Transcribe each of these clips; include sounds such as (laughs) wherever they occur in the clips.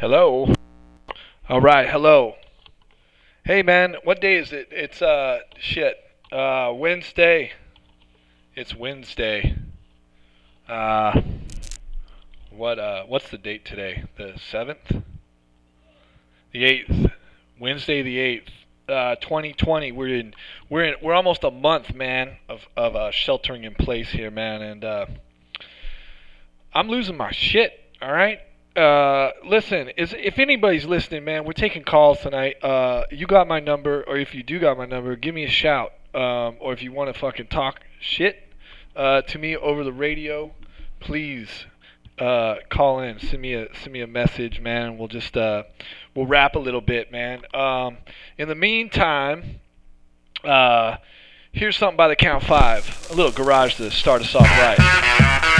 Hello. All right, hello. Hey man, what day is it? It's uh shit. Uh Wednesday. It's Wednesday. Uh what uh what's the date today? The 7th? The 8th. Wednesday the 8th. Uh 2020. We're in we're in we're almost a month, man, of of uh sheltering in place here, man, and uh I'm losing my shit, all right? Uh, listen, is if anybody's listening, man, we're taking calls tonight. Uh, you got my number, or if you do got my number, give me a shout. Um, or if you want to fucking talk shit uh, to me over the radio, please uh, call in. Send me a send me a message, man. We'll just uh, we'll rap a little bit, man. Um, in the meantime, uh, here's something by the count five. A little garage to start us off right.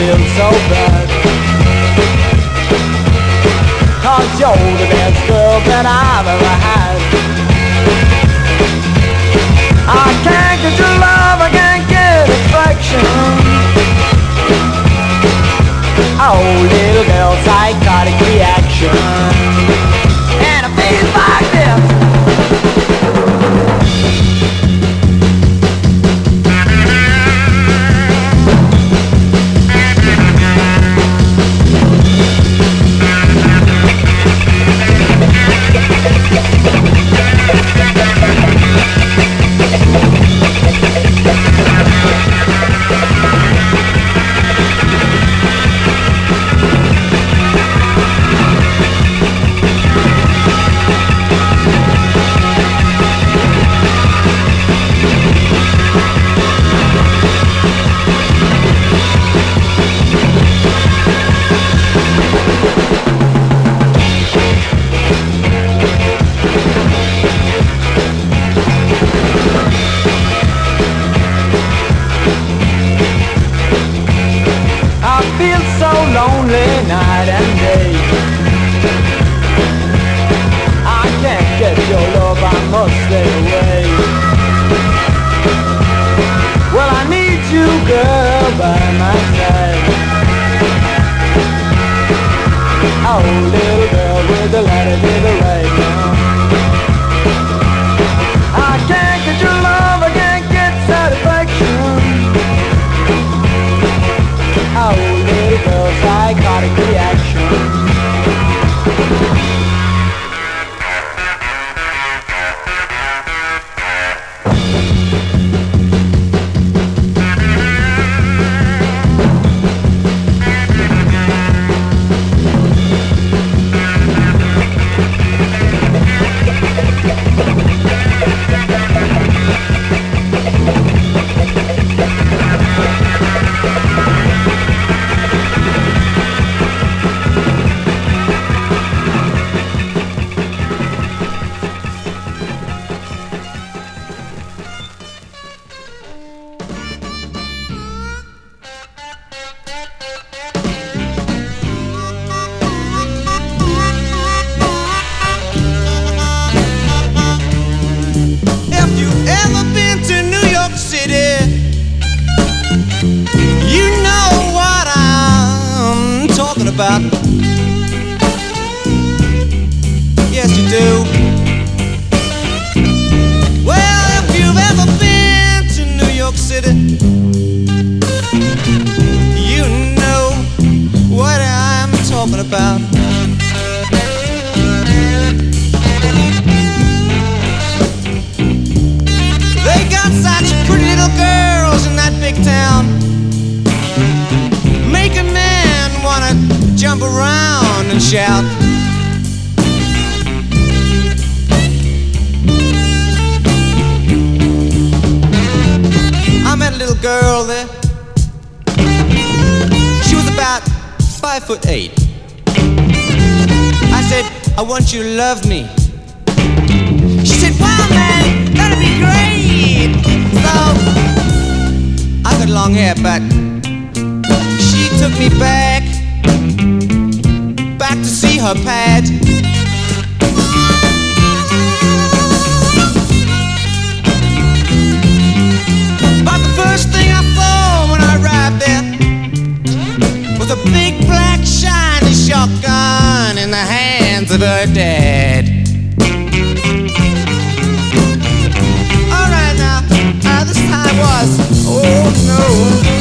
Feel so bad. Cause you're the best girl that I've ever foot eight. I said, I want you to love me. She said, wow man, that'll be great. So, I got long hair, but she took me back, back to see her pad. But the first thing I saw when I arrived there was a your gun in the hands of her dad. Alright now, uh, this time was, oh no.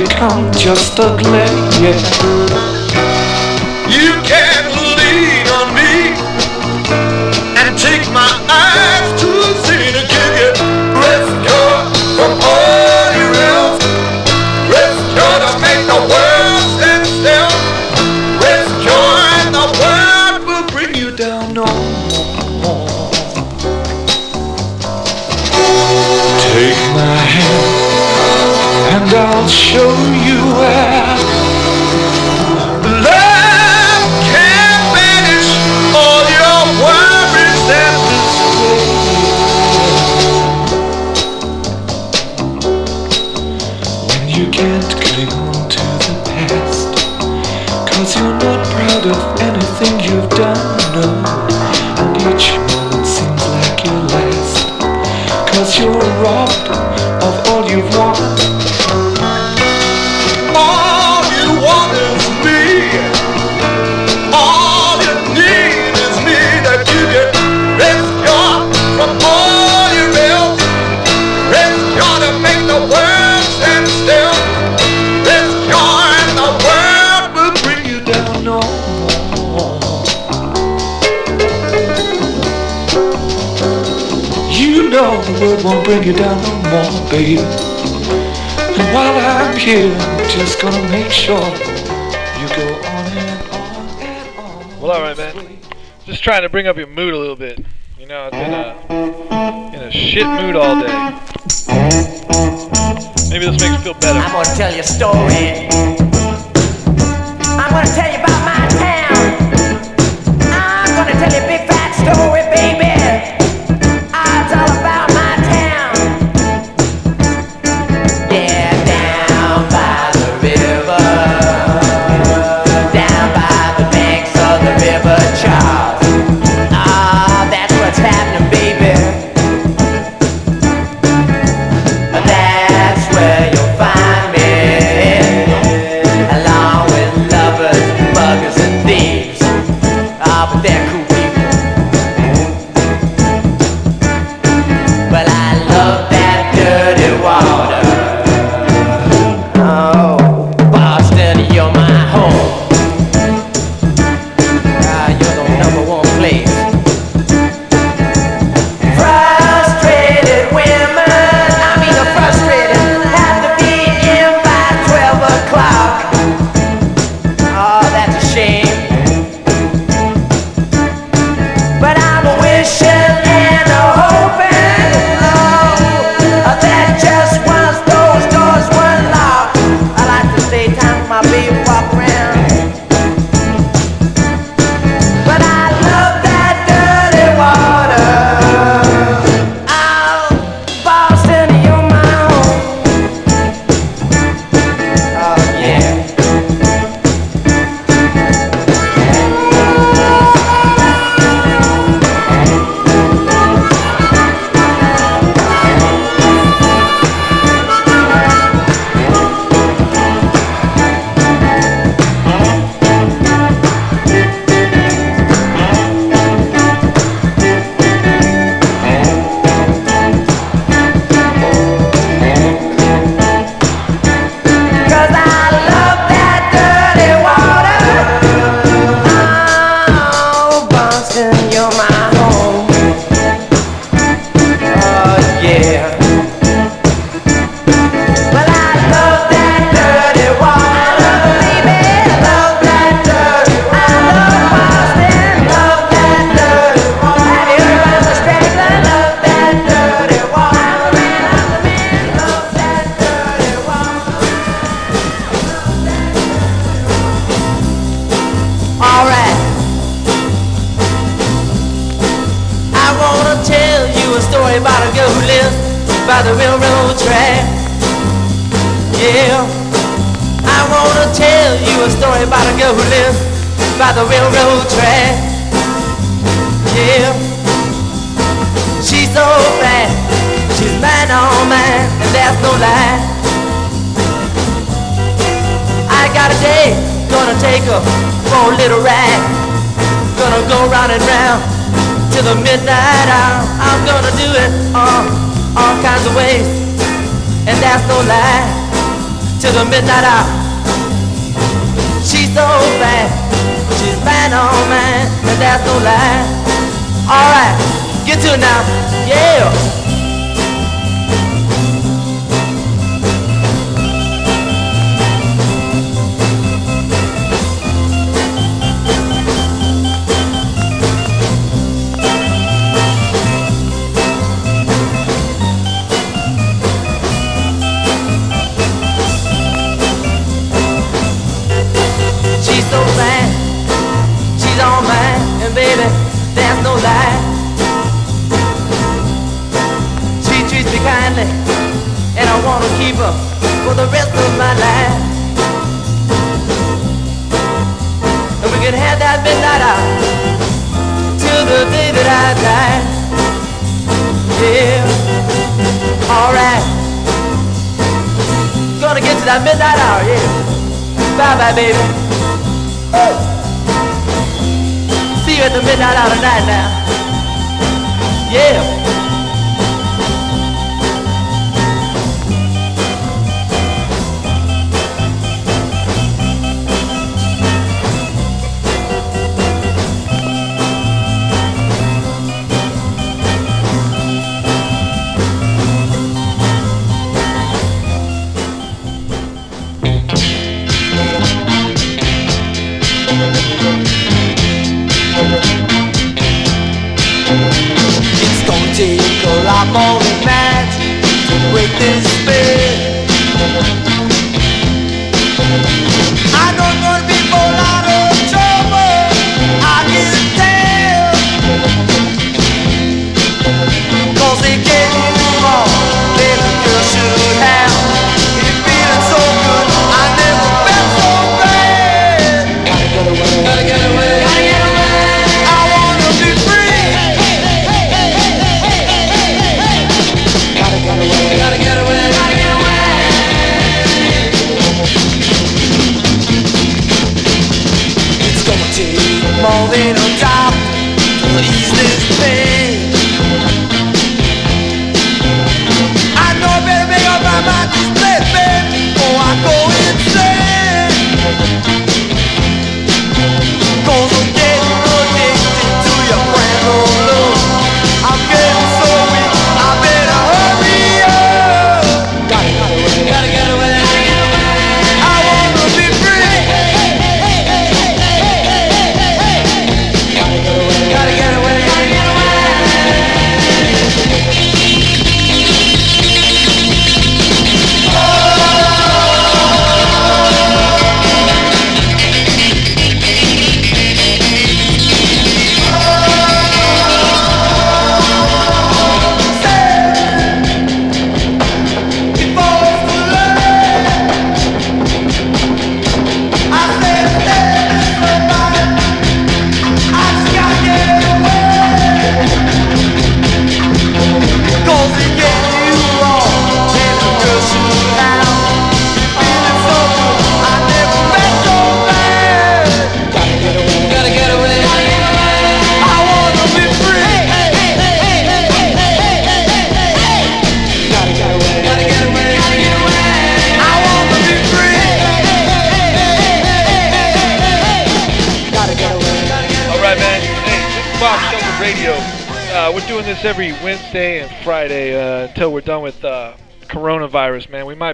become just a glare. bring you down no more, baby. And while I'm here, I'm just gonna make sure you go on and on and on. Well, alright, man. Just trying to bring up your mood a little bit. You know, I've been uh, in a shit mood all day. Maybe this makes you feel better. I'm gonna tell you a story.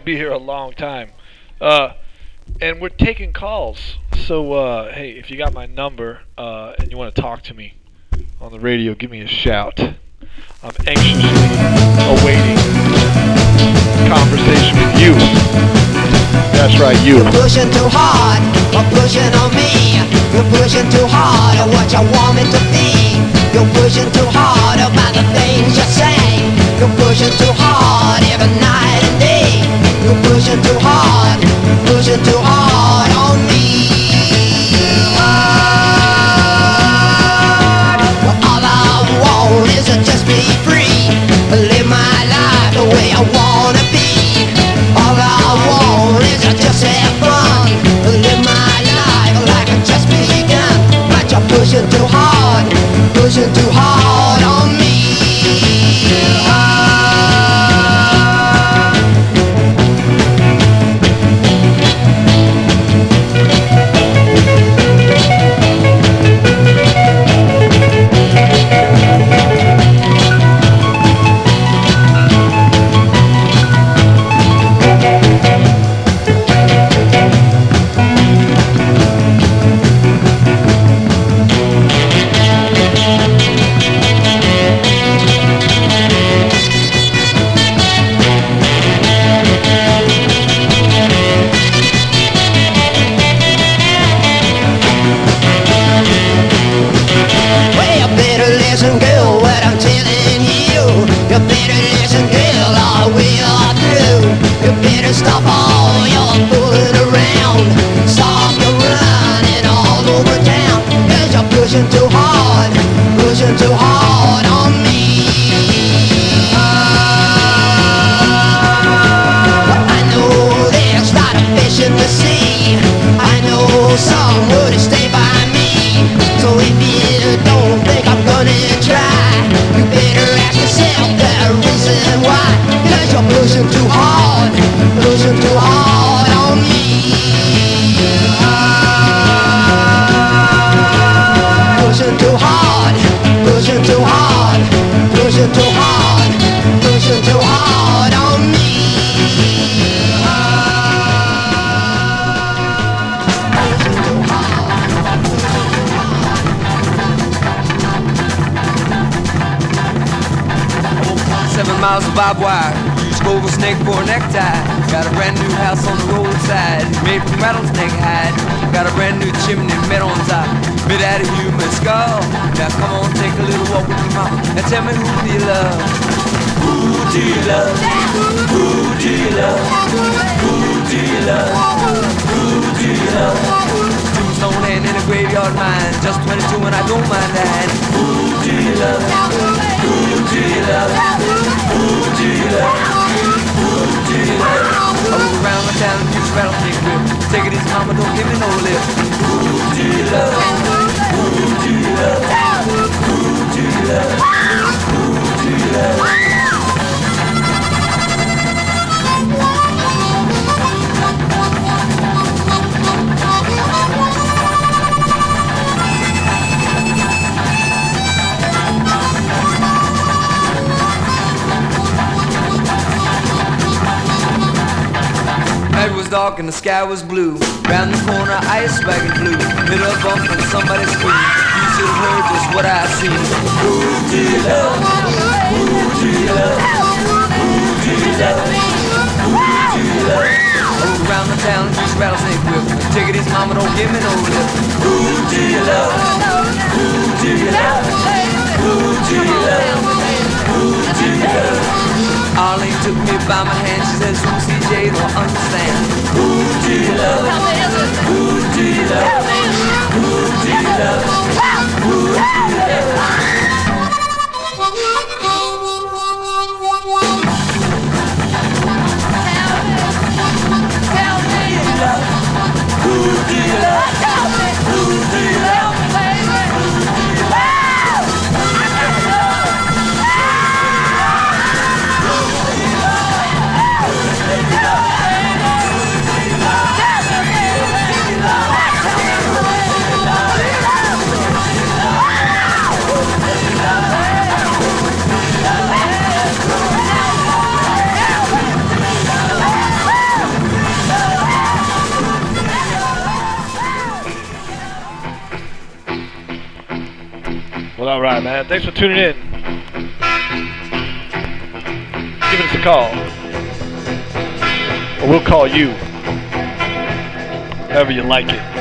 Might be here a long time. Uh, and we're taking calls. So, uh, hey, if you got my number uh, and you want to talk to me on the radio, give me a shout. I'm anxiously awaiting conversation with you. That's right, you. You're pushing too hard, or pushing on me. You're pushing too hard, or what you want me to be. You're pushing too hard about the things you say. You're pushing too hard every night and day. You're pushing too hard, pushing too hard on me. All I want is to just be free, live my life the way I wanna be. All I want is to just have fun, live my life like I just begun. But you're pushing too hard, pushing too tell me who do you love? Who do you love? Who do you love? Who do you love? Who do you love? Land in a graveyard mine. Just 22 and I don't mind that. Who do you love? Who do you love? Who do you love? You? I move around the town and use rattlesnake whip. Take it easy, mama, don't give me no lip. Who do you love? Dark and the sky was blue. Round the corner, ice wagon flew. Hit a bump and somebody screamed. You should have heard just what I seen. Who do you love? Who do you love? Who do you love? Who do you love? Around the town and used rattlesnake whip. Take it easy, mama, don't give me no lip. Who do you love? Who do you love? Who do you love? Who do you love? Arlene took me by my hand, she says, who CJ don't understand. Who do you love? Who do you love? Who do you love? Who do you love? Who do you love? Who do you love? All right, man. Thanks for tuning in. Give us a call. Or we'll call you. However you like it.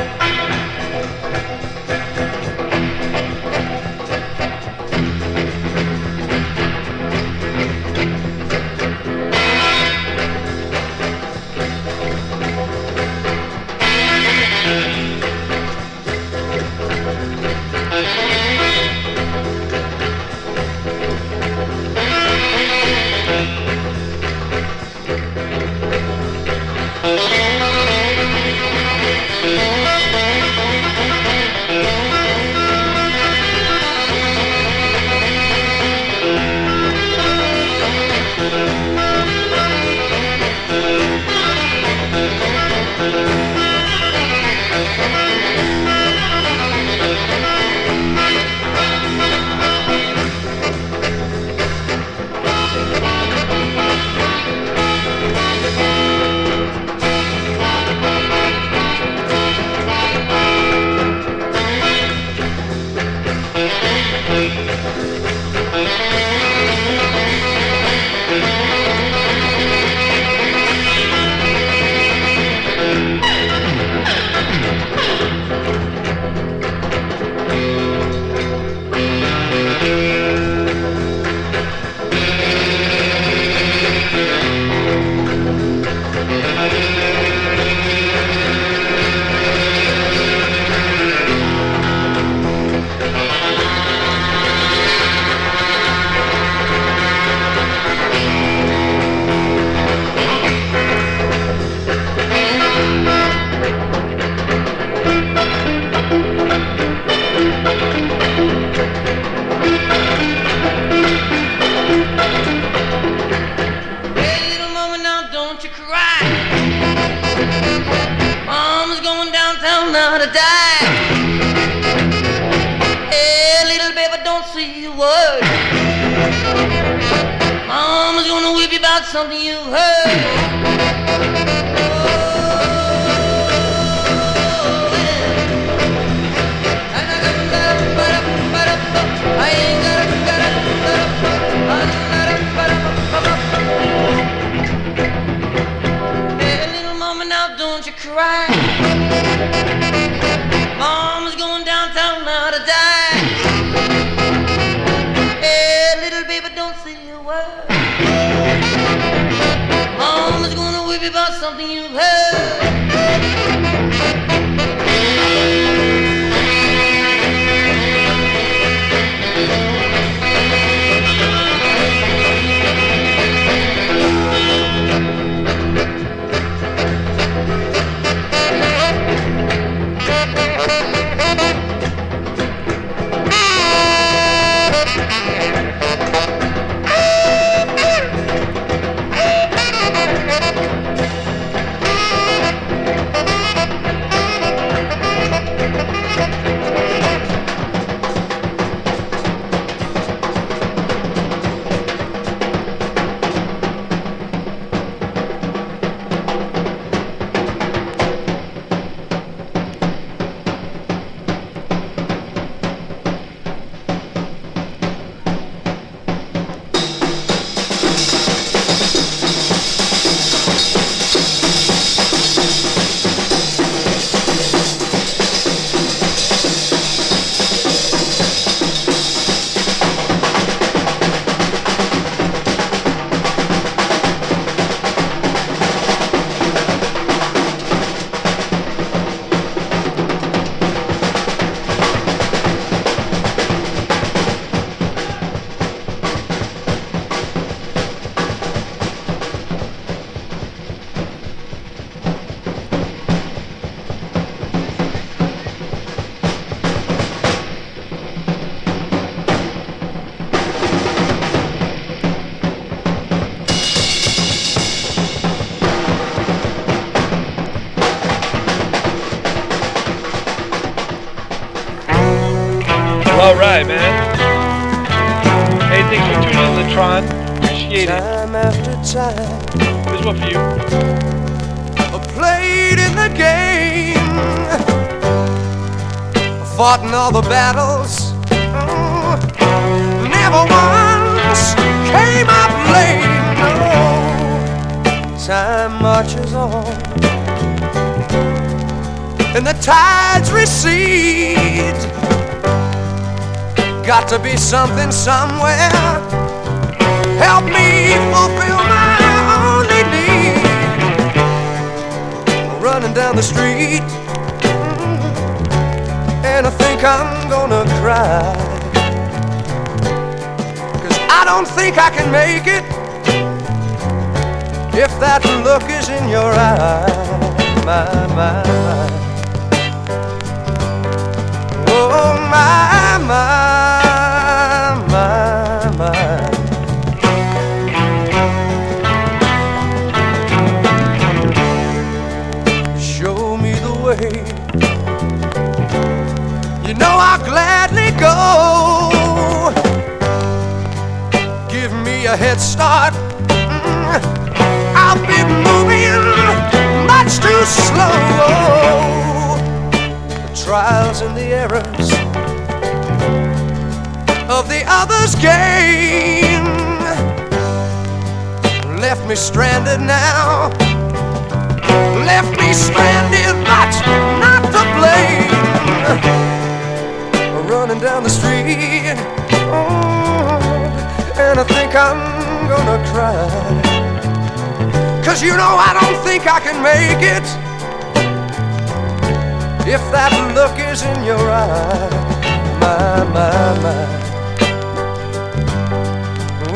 About something you've for you. Played in the game, fought in all the battles. Oh, never once came up late. No, time marches on, and the tides recede. Got to be something somewhere. Help me fulfill my Running down the street, and I think I'm gonna cry. Cause I don't think I can make it if that look is in your eye. My, my, my. Oh, my, my, start. Mm, I'll be moving much too slow. The trials and the errors of the others' game left me stranded now left me stranded, but not to blame. Running down the street, oh, and I think I'm gonna cry. Cause you know I don't think I can make it if that look is in your eye. My, my, my.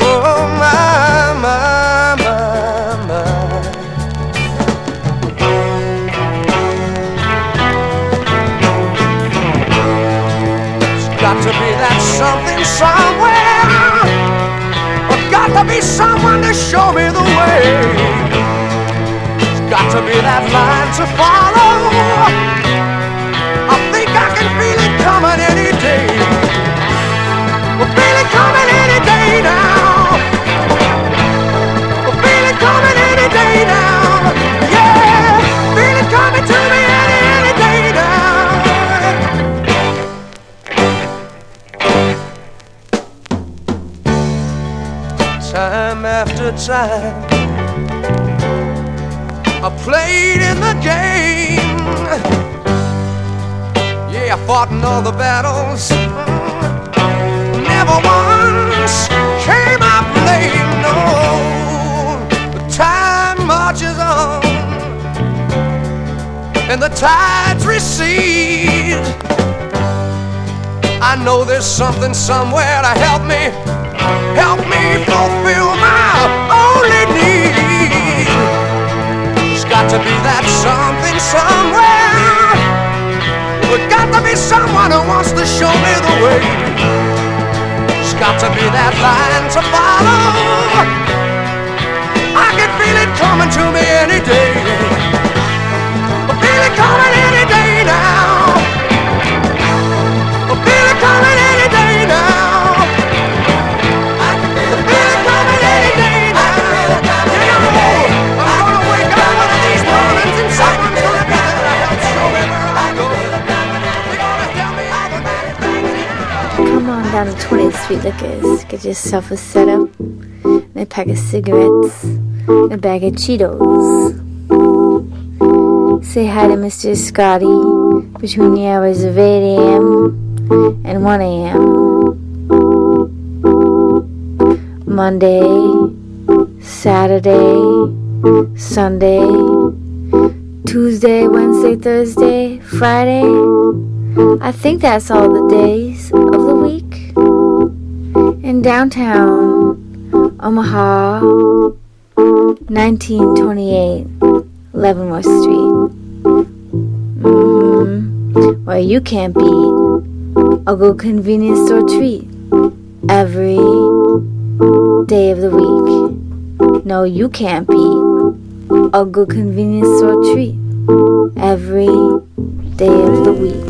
Oh, my, my, my, my. There's got to be that something somewhere. To be someone to show me the way. There's got to be that line to follow. I played in the game. Yeah, I fought in all the battles. Never once came up late. No, the time marches on, and the tides recede. I know there's something somewhere to help me, help me fulfill my only need. There's got to be that something somewhere. There's got to be someone who wants to show me the way. There's got to be that line to follow. I can feel it coming to me any day. I feel it coming any day now. I feel it coming down to 20th Street Liquors. Get yourself a setup, and a pack of cigarettes, and a bag of Cheetos. Say hi to Mr. Scotty between the hours of 8 a.m. and 1 a.m. Monday, Saturday, Sunday, Tuesday, Wednesday, Thursday, Friday. I think that's all the days downtown Omaha, 1928 Leavenworth Street. hmm Where you can't beat a good convenience store treat every day of the week. No, you can't beat a good convenience store treat every day of the week.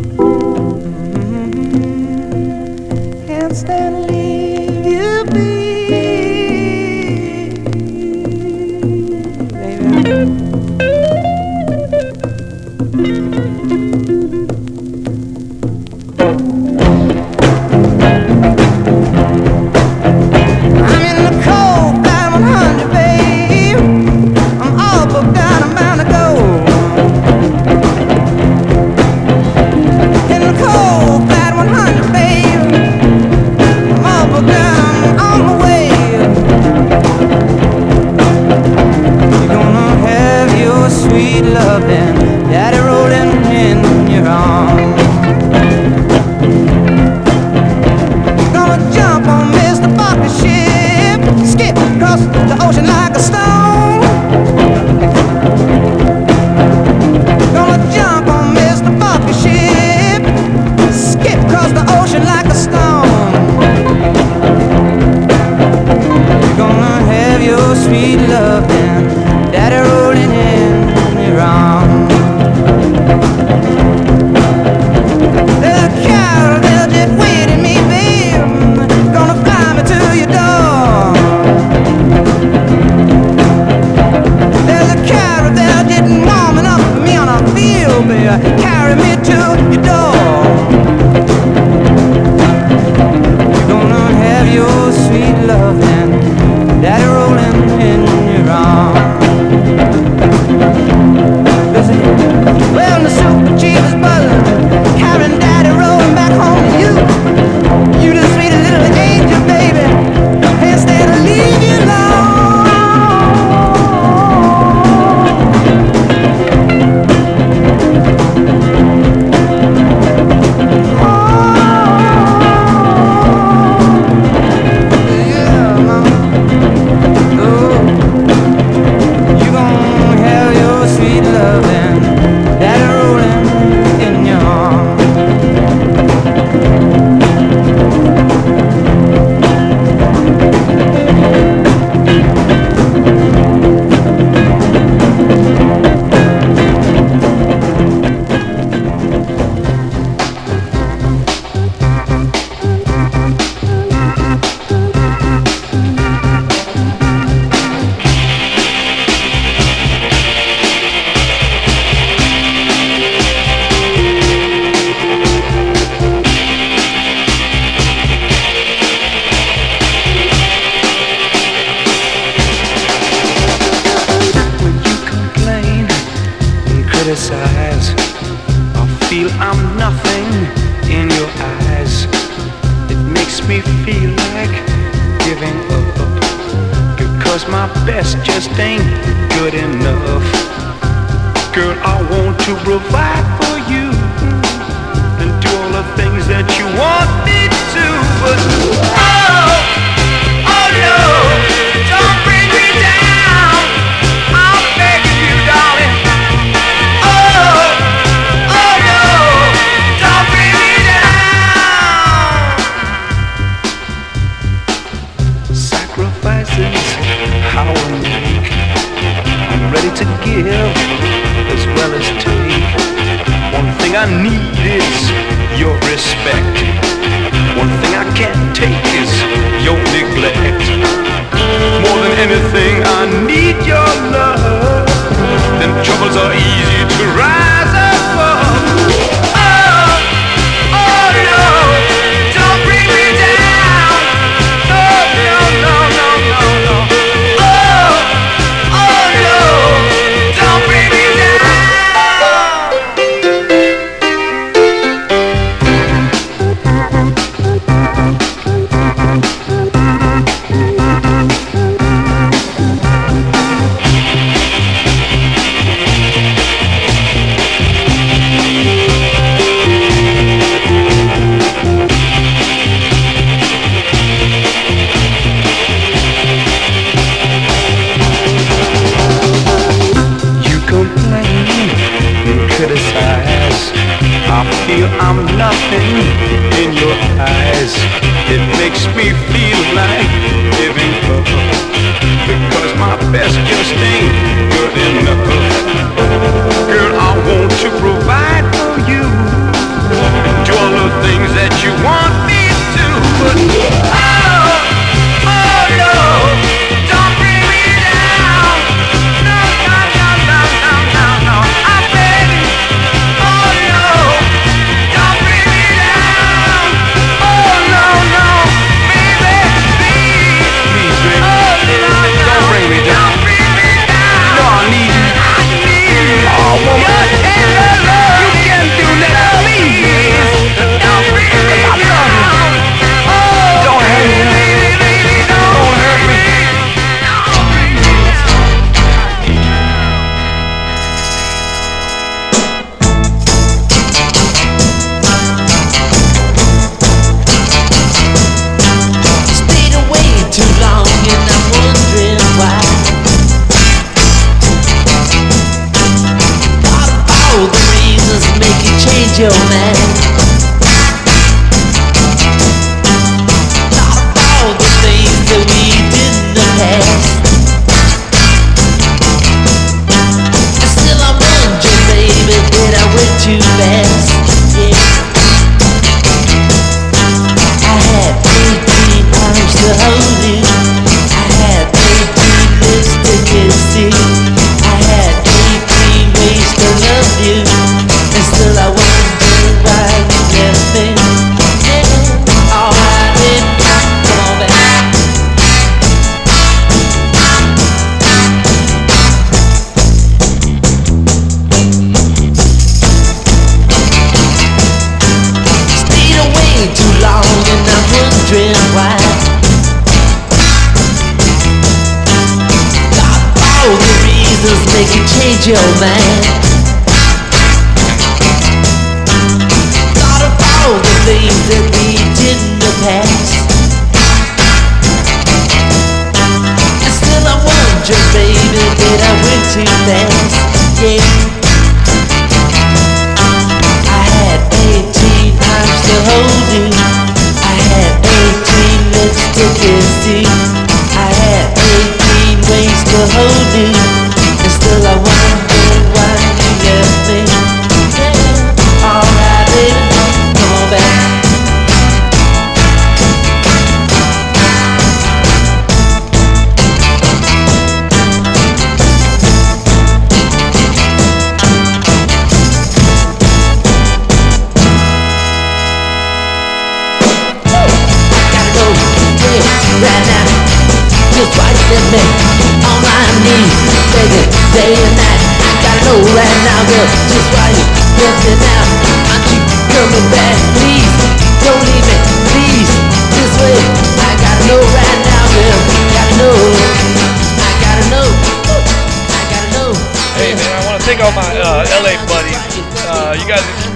Your mind.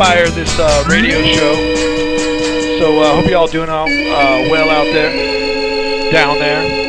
Fire, this uh, radio show. So I uh, hope you all doing all uh, well out there, down there.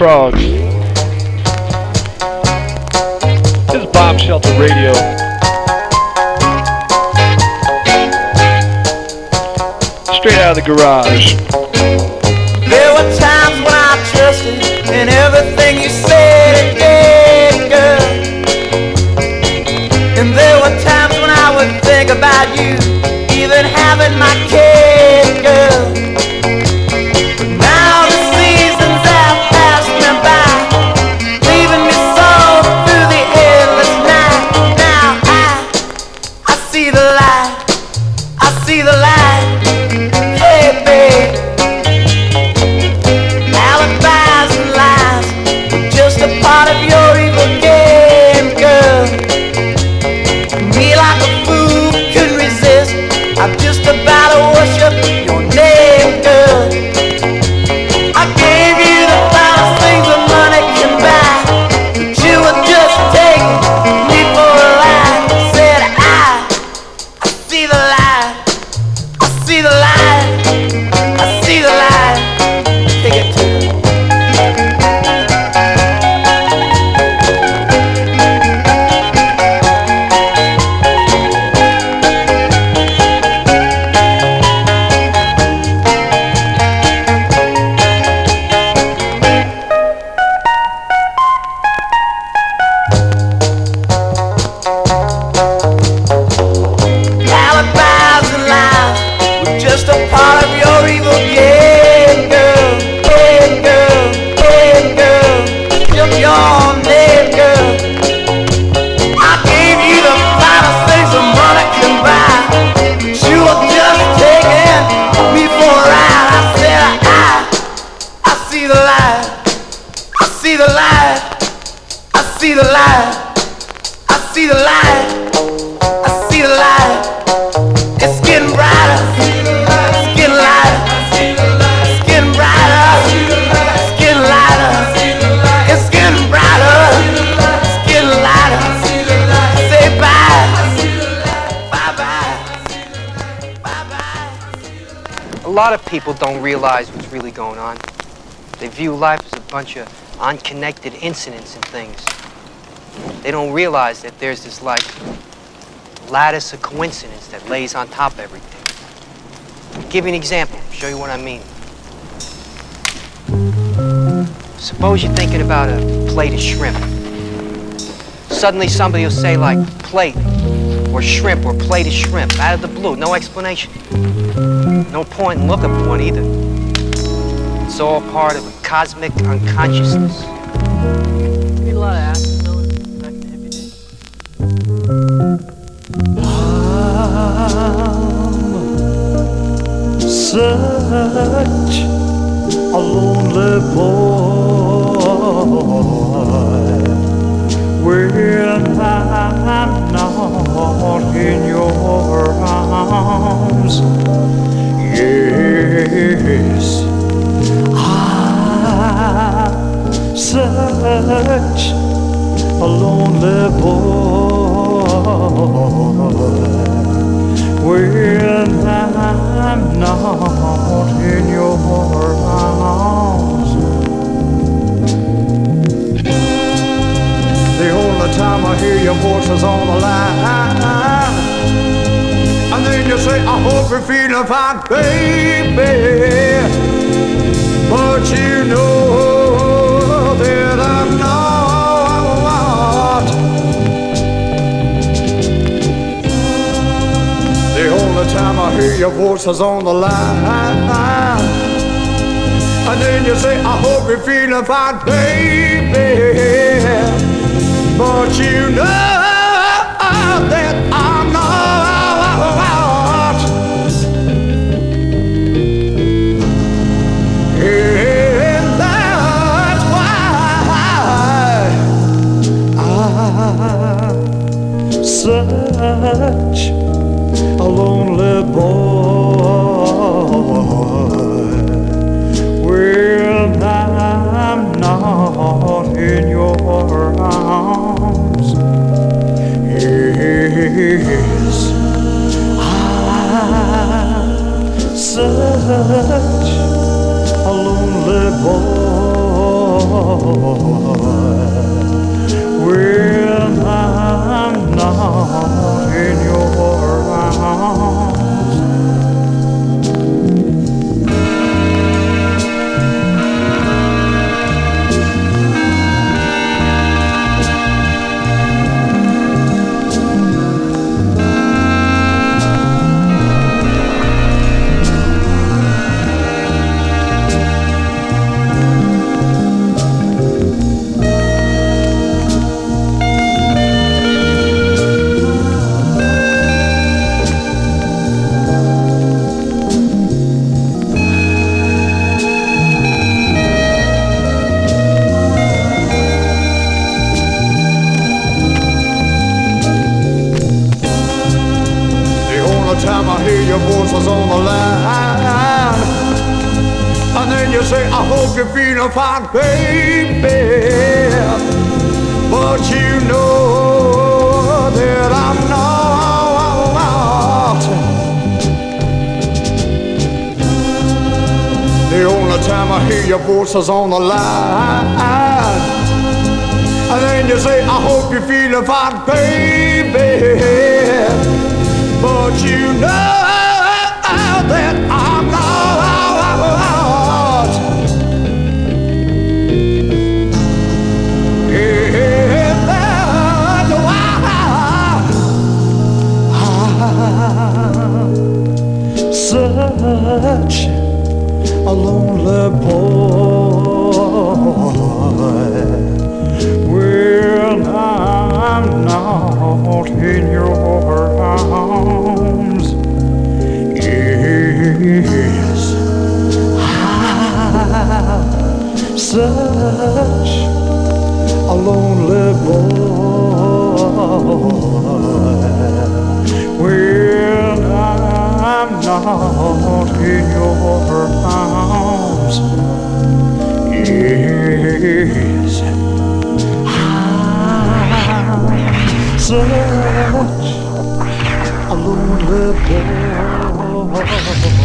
Trog. This is Bomb Shelter Radio. Straight out of the garage. view life as a bunch of unconnected incidents and things. They don't realize that there's this, like, lattice of coincidence that lays on top of everything. I'll give you an example, show you what I mean. Suppose you're thinking about a plate of shrimp. Suddenly somebody will say, like, plate or shrimp or plate of shrimp out of the blue, no explanation. No point in looking for one either cosmic unconsciousness. horse is on the line. And then you say, I hope you're feeling fine, baby. But you know that. such a lonely boy. You're fine, baby. But you know that I'm not. The only time I hear your voices on the line. And then you say, I hope you're feeling fine, baby. But you know that a lonely boy. Well, I'm not in your arms. Yes, I'm such a lonely boy. I'm not in your arms. Yes, ah, I'm such a lonely boy.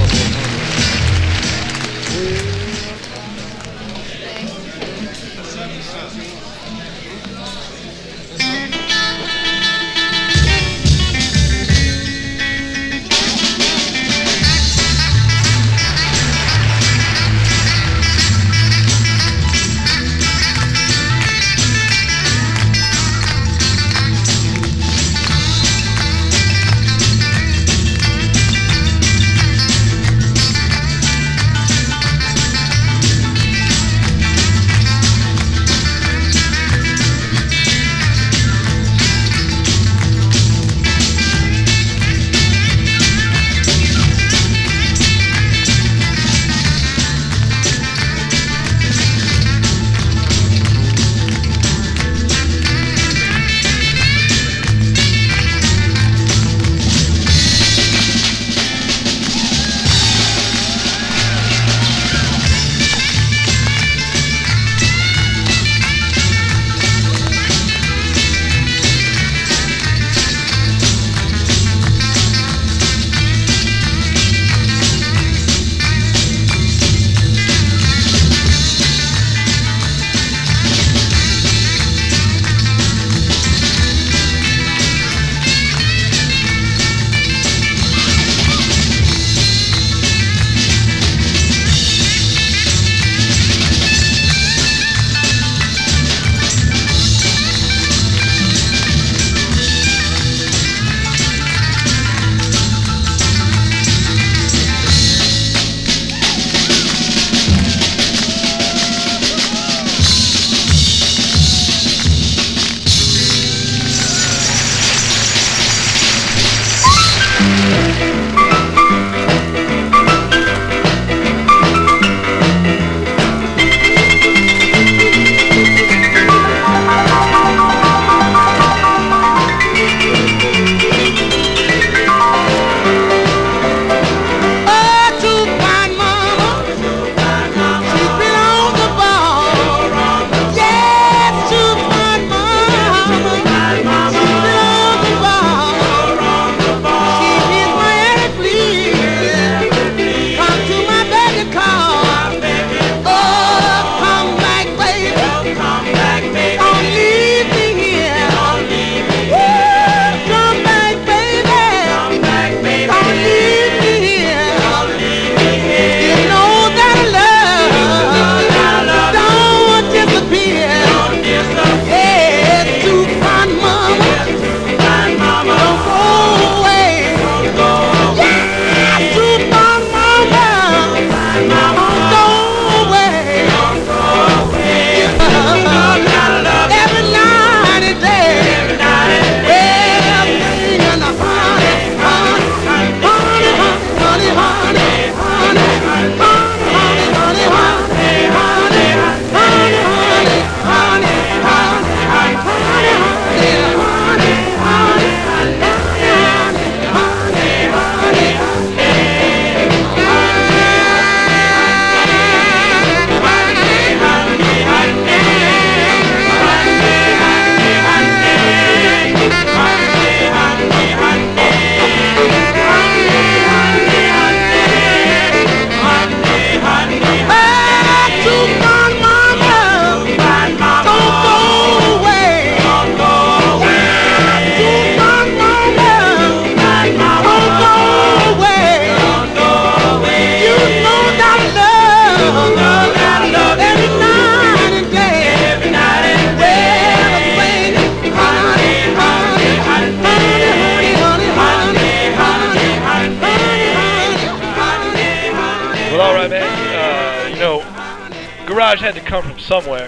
Somewhere.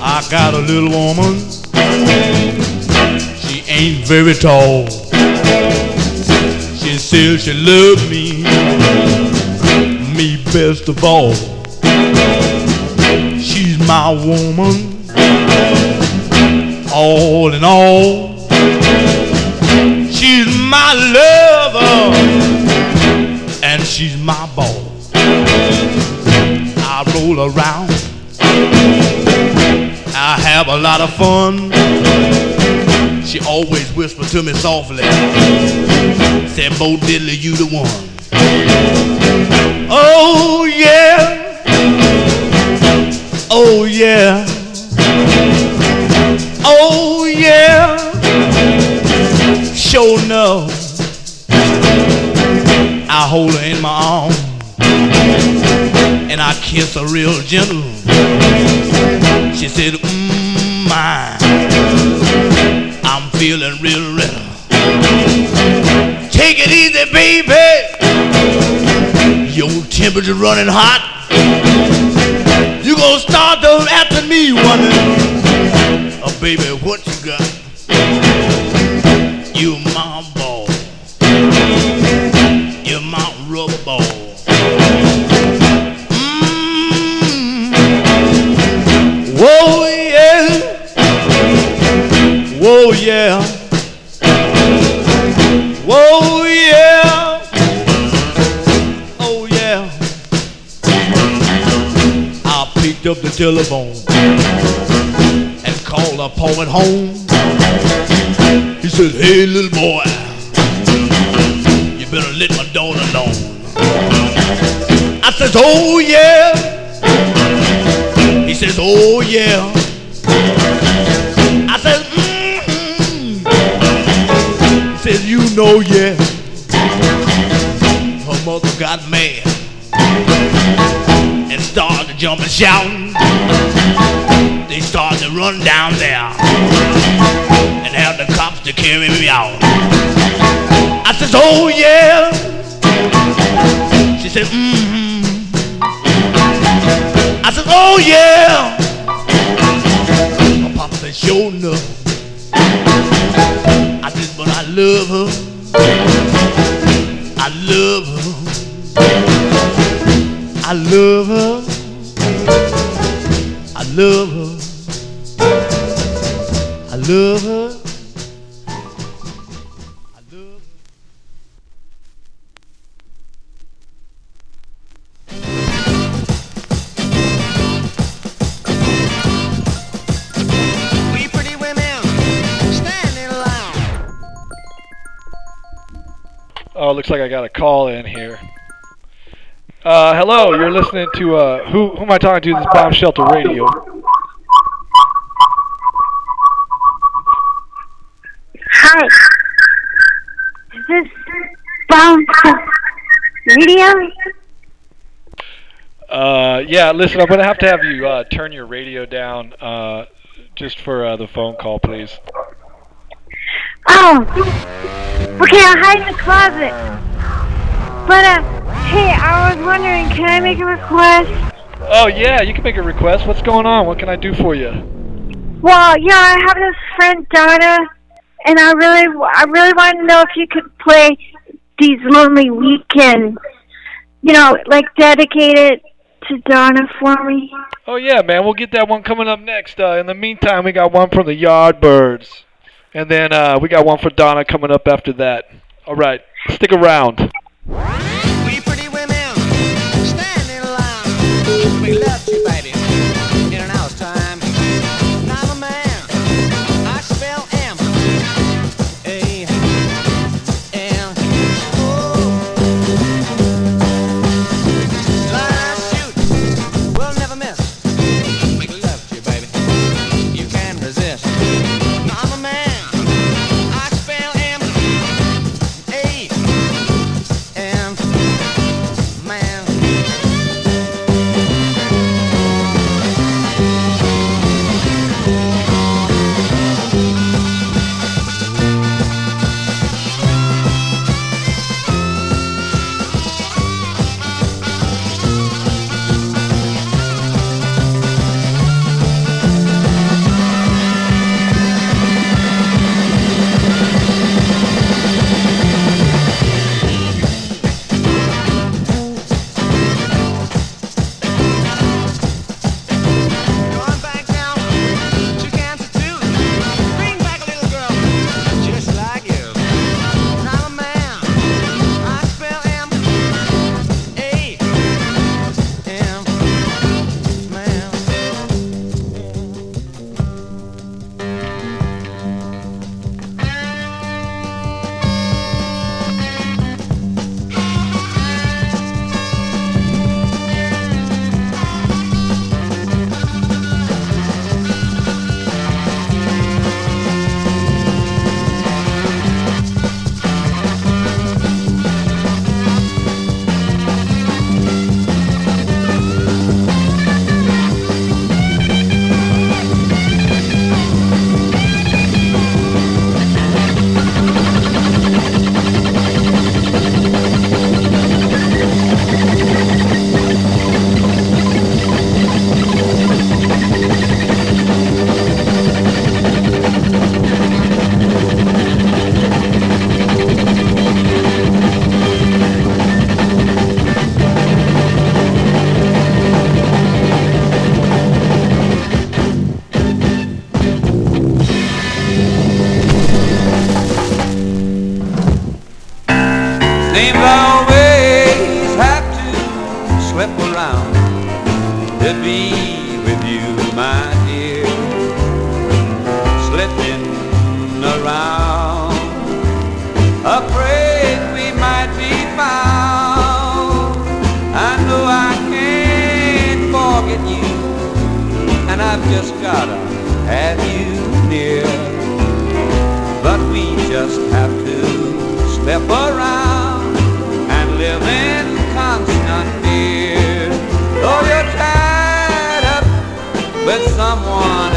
I got a little woman. She ain't very tall. She says she loves me, me best of all. Woman, all in all. She's my lover, and she's my boss. I roll around. I have a lot of fun. She always whispers to me softly. Said, Bo Diddley, And I kiss her real gentle. She said, mmm, my, I'm feeling real real. Take it easy, baby. Your temperature running hot. Shouting. They started to run down there and have the cops to carry me out. I says, oh yeah. She said, mm-hmm. I said, oh yeah. My papa said, sure enough. I said, but I love her. I love her. I love her. I love her. I love her. I love her. We pretty women stand in line. Oh, looks like I got a call in here. Uh, hello, you're listening to, uh, who, who am I talking to? This is Bomb Shelter Radio. Hi. Is this Bomb Shelter Radio? Uh, yeah, listen, I'm going to have to have you, uh, turn your radio down, uh, just for, uh, the phone call, please. Oh. Okay, I'll hide in the closet. But, uh, hey, I was wondering, can I make a request? Oh, yeah, you can make a request. What's going on? What can I do for you? Well, yeah, I have this friend Donna, and I really, I really want to know if you could play these lonely weekends. You know, like dedicated to Donna for me. Oh, yeah, man, we'll get that one coming up next. Uh, in the meantime, we got one from the Yardbirds. And then, uh, we got one for Donna coming up after that. All right, stick around. We pretty women stand in line. We love you, just gotta have you near. But we just have to step around and live in constant fear. Though you're tied up with someone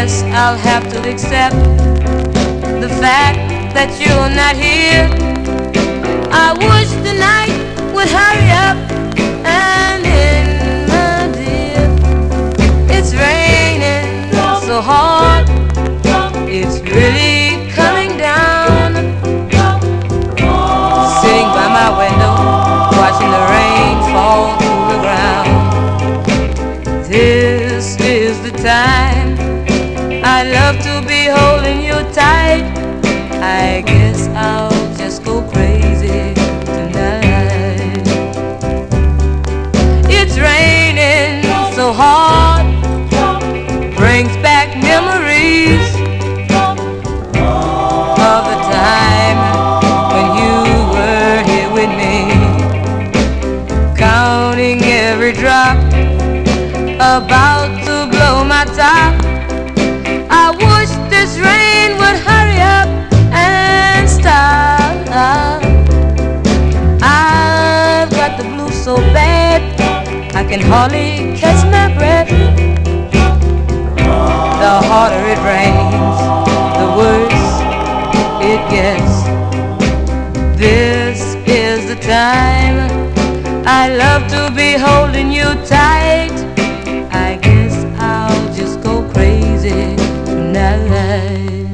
guess I'll have to accept the fact that you're not here. I wish the night would hurry up and end, my dear. It's raining so hard. Holding you tight. I guess I'll just go crazy tonight.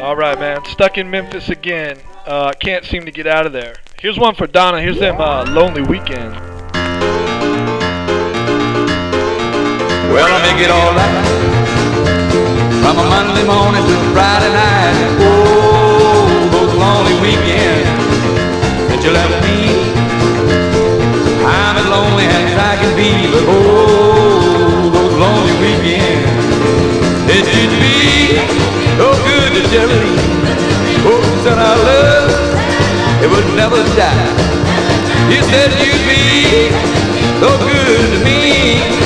All right, man. Stuck in Memphis again. Uh, can't seem to get out of there. Here's one for Donna. Here's them uh, Lonely Weekend. Well, I make it all right from a Monday morning to Friday night. Oh, those lonely weekends that you left me. I'm as lonely as I can be, but oh, those lonely weekends. It should be so good to Geraldine. Oh, said our love, it would never die. You said you'd be so good to me.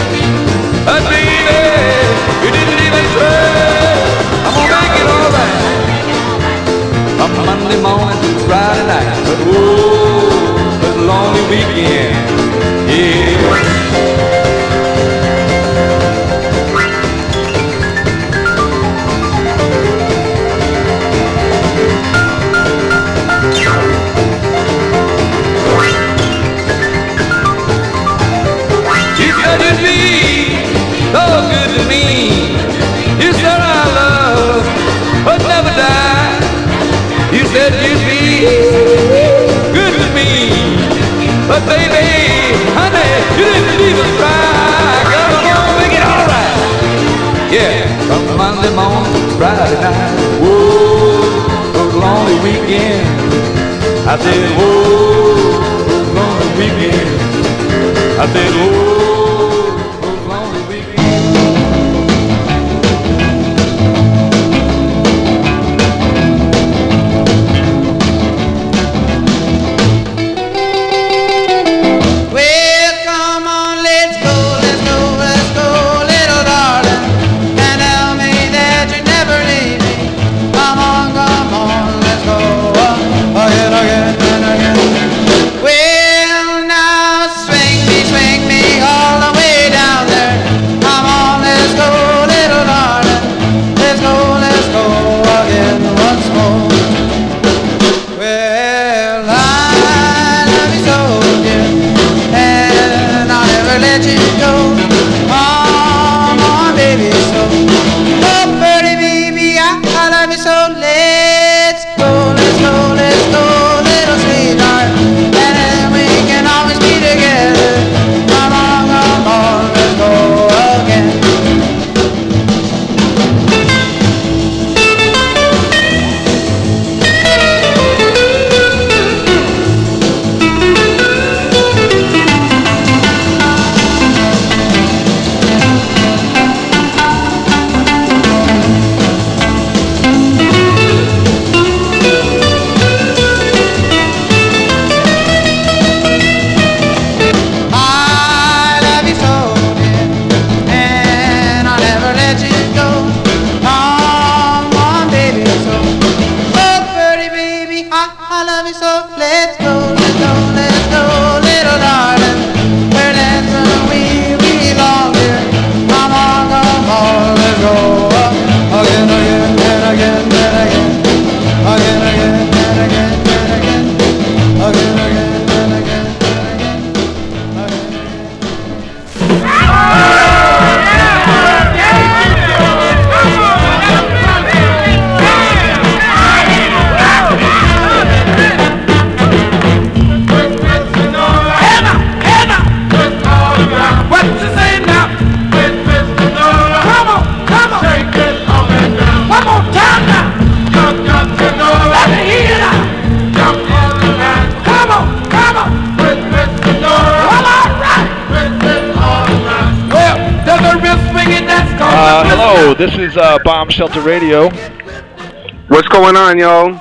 Monday morning to Friday night. But it's a lonely weekend. Yeah. But baby, honey, you didn't even try. Girl, I'm gonna make it all right. Yeah, from Monday morning to Friday night. Whoa, those lonely weekends. I said, whoa, those lonely weekends. I said, whoa. This is uh, Bomb Shelter Radio. What's going on, y'all?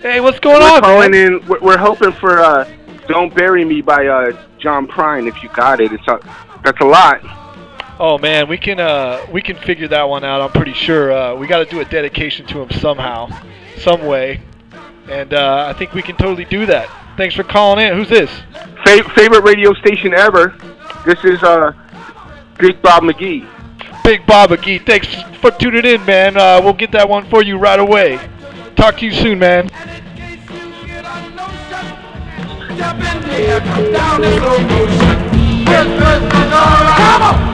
Hey, what's going we're on? Calling man? in. We're, we're, hoping for uh, "Don't Bury Me" by uh, John Prine. If you got it, it's a, that's a lot. Oh man, we can uh, we can figure that one out. I'm pretty sure uh, we got to do a dedication to him somehow, some way, and uh, I think we can totally do that. Thanks for calling in. Who's this? Fa favorite radio station ever. This is uh, Big Bob McGee. Big Bob McGee, thanks for tuning in, man. Uh, we'll get that one for you right away. Talk to you soon, man. Come on.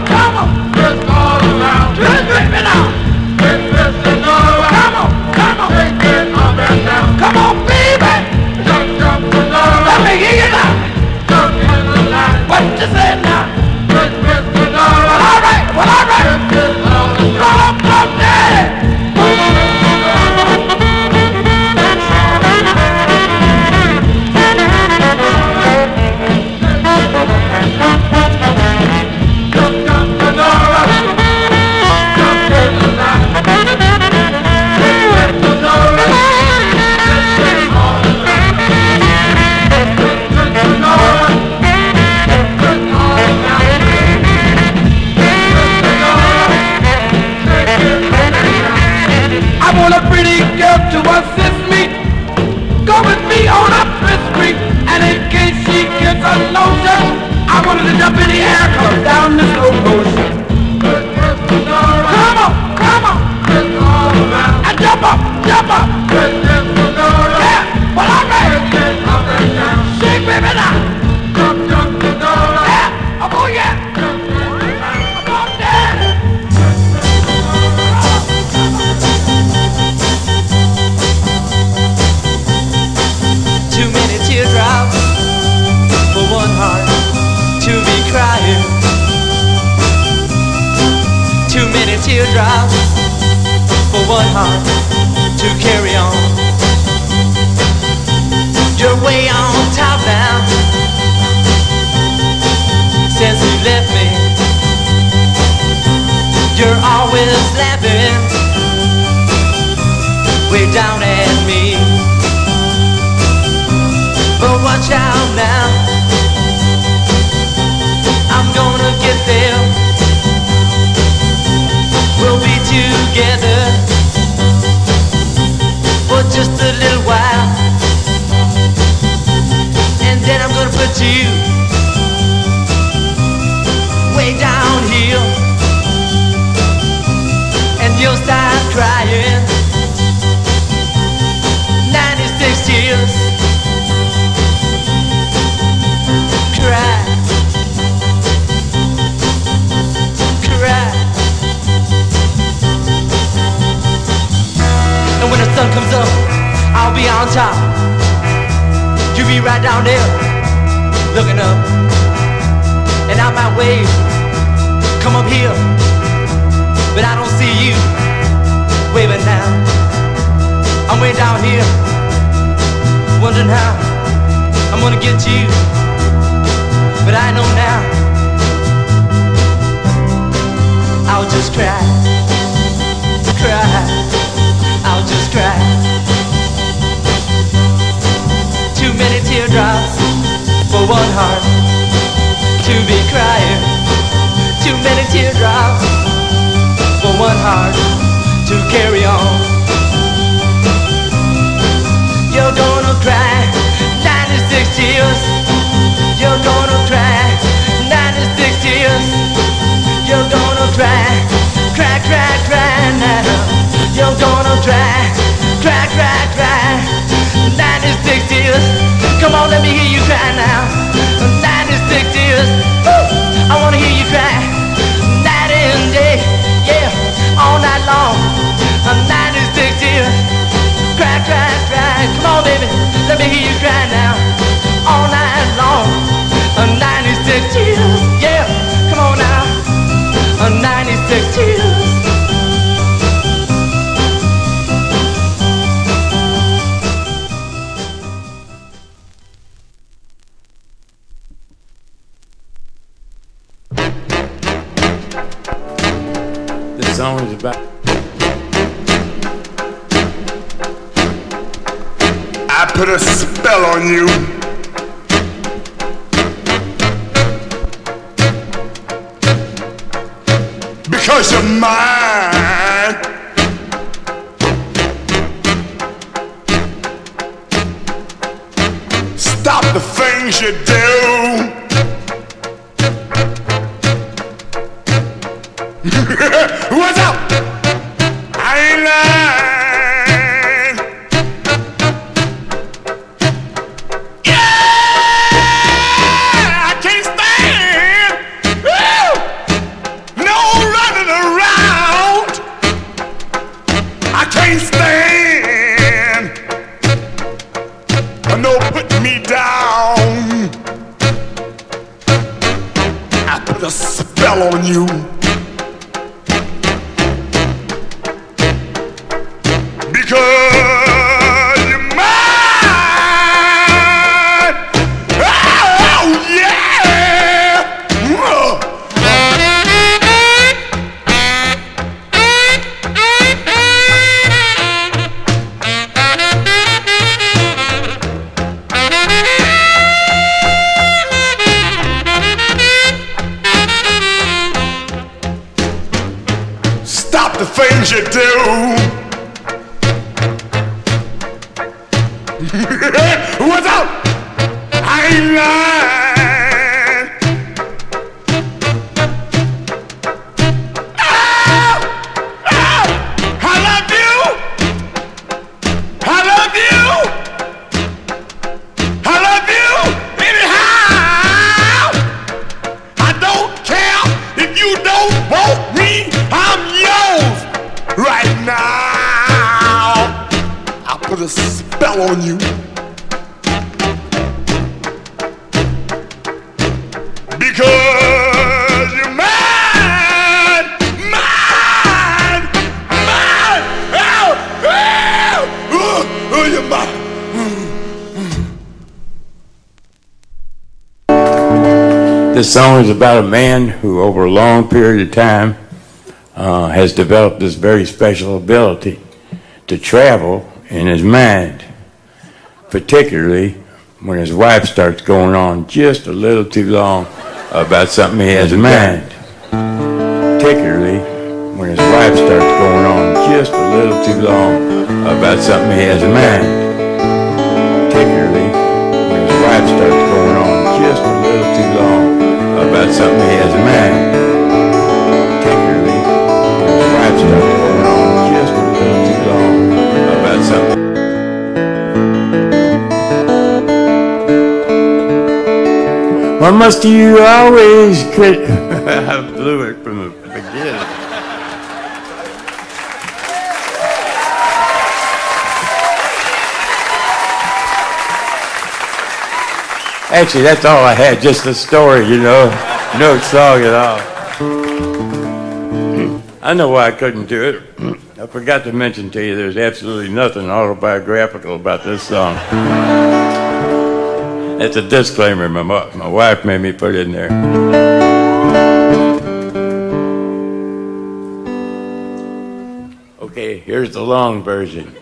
Put a spell on you. Because you're mine. Song is about a man who, over a long period of time, uh, has developed this very special ability to travel in his mind, particularly when his wife starts going on just a little too long about something he has in mind. Particularly when his wife starts going on just a little too long about something he has in mind. Something he has in mind. Particularly when his wife starts going on just a little too long about something. Why must you always crit? (laughs) I blew it from the beginning. Actually, that's all I had, just a story, you know. No song at all. Hmm. I know why I couldn't do it. I forgot to mention to you there's absolutely nothing autobiographical about this song. It's a disclaimer my, my wife made me put in there. Okay, here's the long version.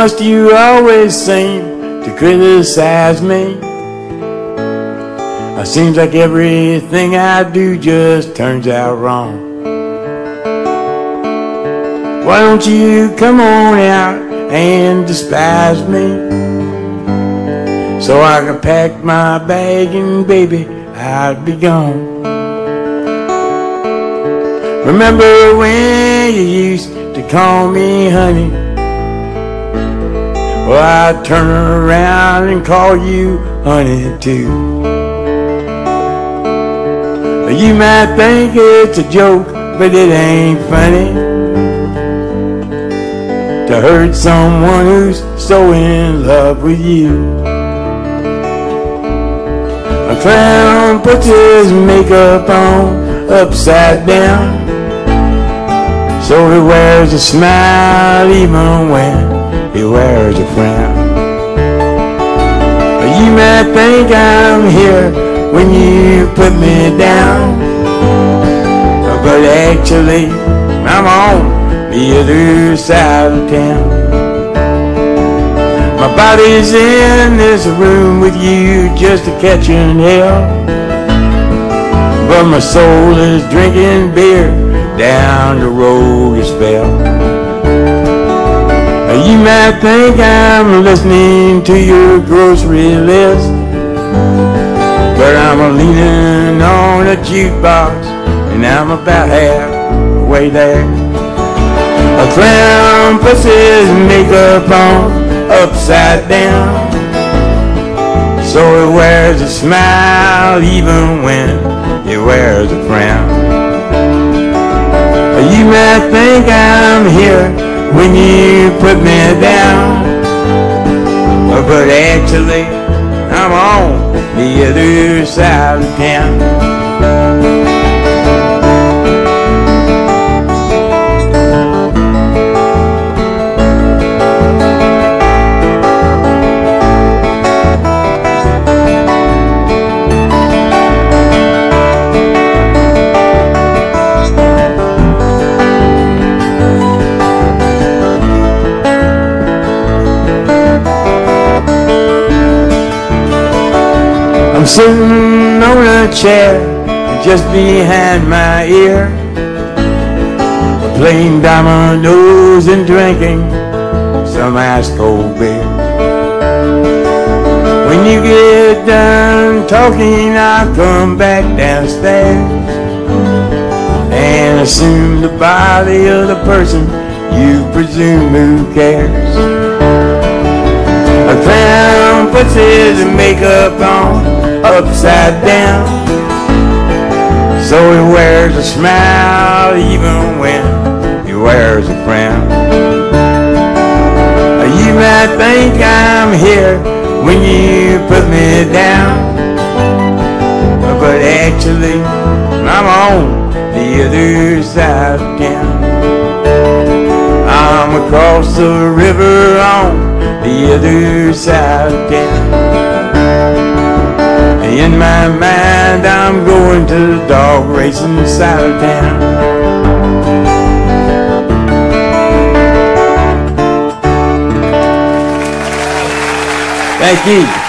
Must you always seem to criticize me? It seems like everything I do just turns out wrong. Why don't you come on out and despise me? So I can pack my bag and baby, I'd be gone. Remember when you used to call me honey? Well, I'd turn around and call you honey too. You might think it's a joke, but it ain't funny to hurt someone who's so in love with you. A clown puts his makeup on upside down, so he wears a smile even when he wears a frown. You might think I'm here when you put me down, but actually I'm on the other side of town. My body's in this room with you just to catch an hell, but my soul is drinking beer down the road you spell. You might think I'm listening to your grocery list, but I'm leaning on a jukebox and I'm about halfway there. A clown puts his makeup on upside down, so he wears a smile even when he wears a frown. You might think I'm here when you put me down. But actually, I'm on the other side of town. I'm sitting on a chair just behind my ear, playing dominoes and drinking some ice cold beer. When you get done talking, I'll come back downstairs and assume the body of the person you presume who cares. A clown puts his makeup on upside down. So he wears a smile even when he wears a frown. You might think I'm here when you put me down. But actually, I'm on the other side of town. I'm across the river on the other side of town. In my mind, I'm going to the dog racing side of town. Thank you.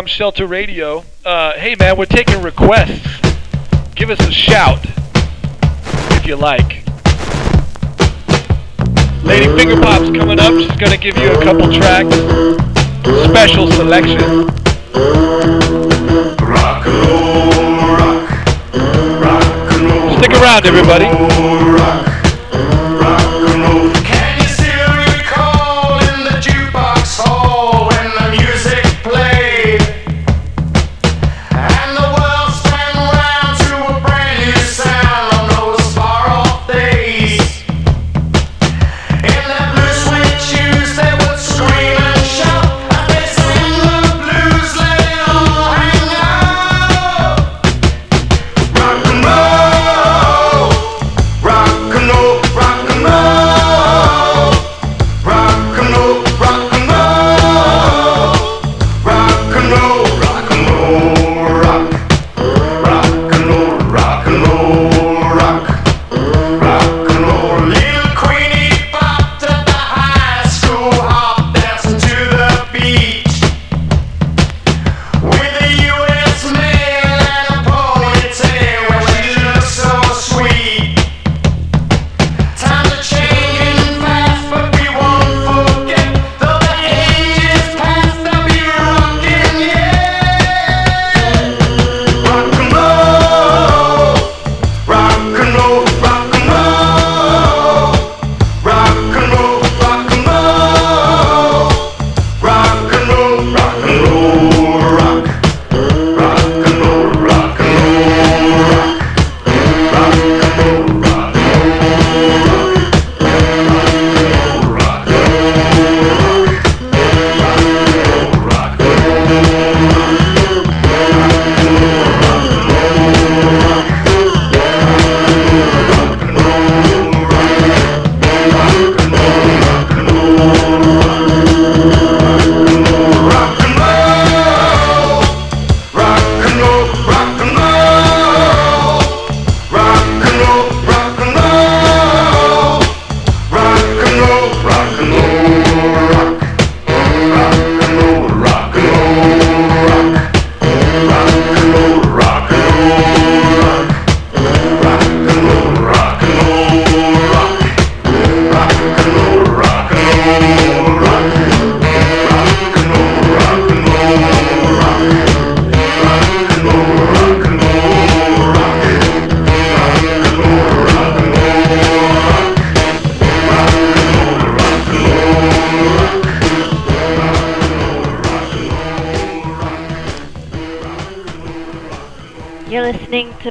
Bomb Shelter Radio. Uh, hey, man, we're taking requests. Give us a shout if you like. Lady Finger Pop's coming up. She's gonna give you a couple tracks. Special selection. Rock and roll, rock, rock and roll. Stick around, everybody.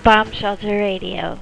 Bomb Shelter Radio.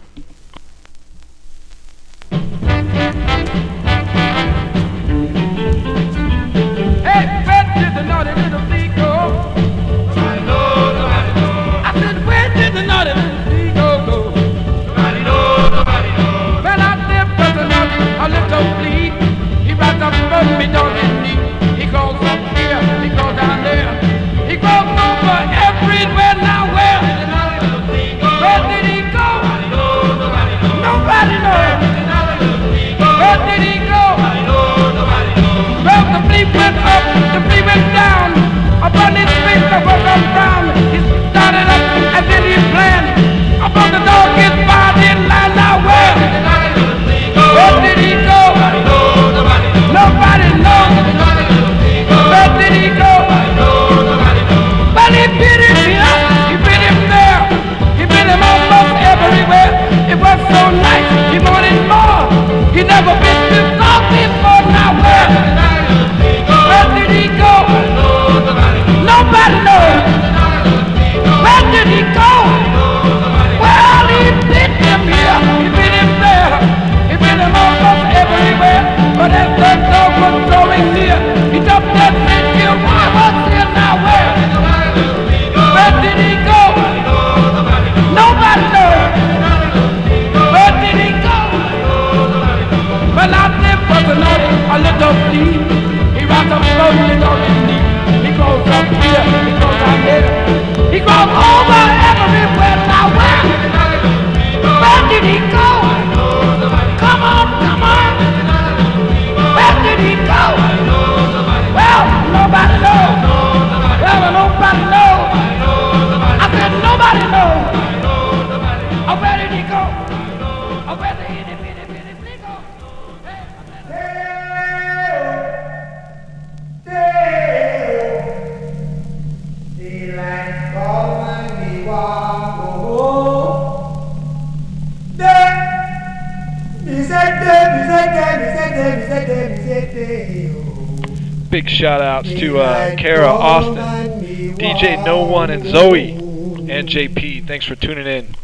big shout outs to uh, Kara Austin, DJ No One, and Zoe, and JP. Thanks for tuning in.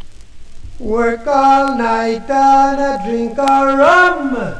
Work all night and I drink a rum.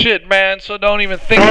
Shit, man. So don't even think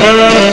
Thank.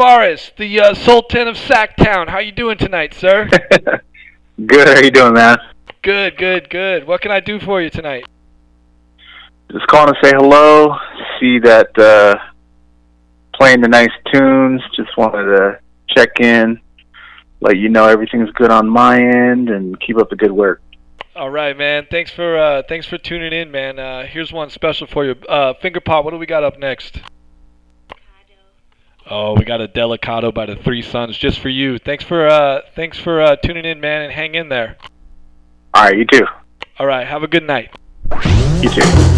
Tavares, the uh, Sultan of Sacktown. How you doing tonight, sir? (laughs) Good, how you doing, man? good, good, good. What can I do for you tonight? Just calling to say hello. See that uh, playing the nice tunes. Just wanted to check in, let you know everything's good on my end, and keep up the good work. All right, man. Thanks for uh, thanks for tuning in, man. Uh, here's one special for you. Uh, Finger Pop. What do we got up next? Got a Delicado by the Three Suns just for you. Thanks for uh, thanks for uh, tuning in, man, and hang in there. All right, you too. All right, have a good night. You too.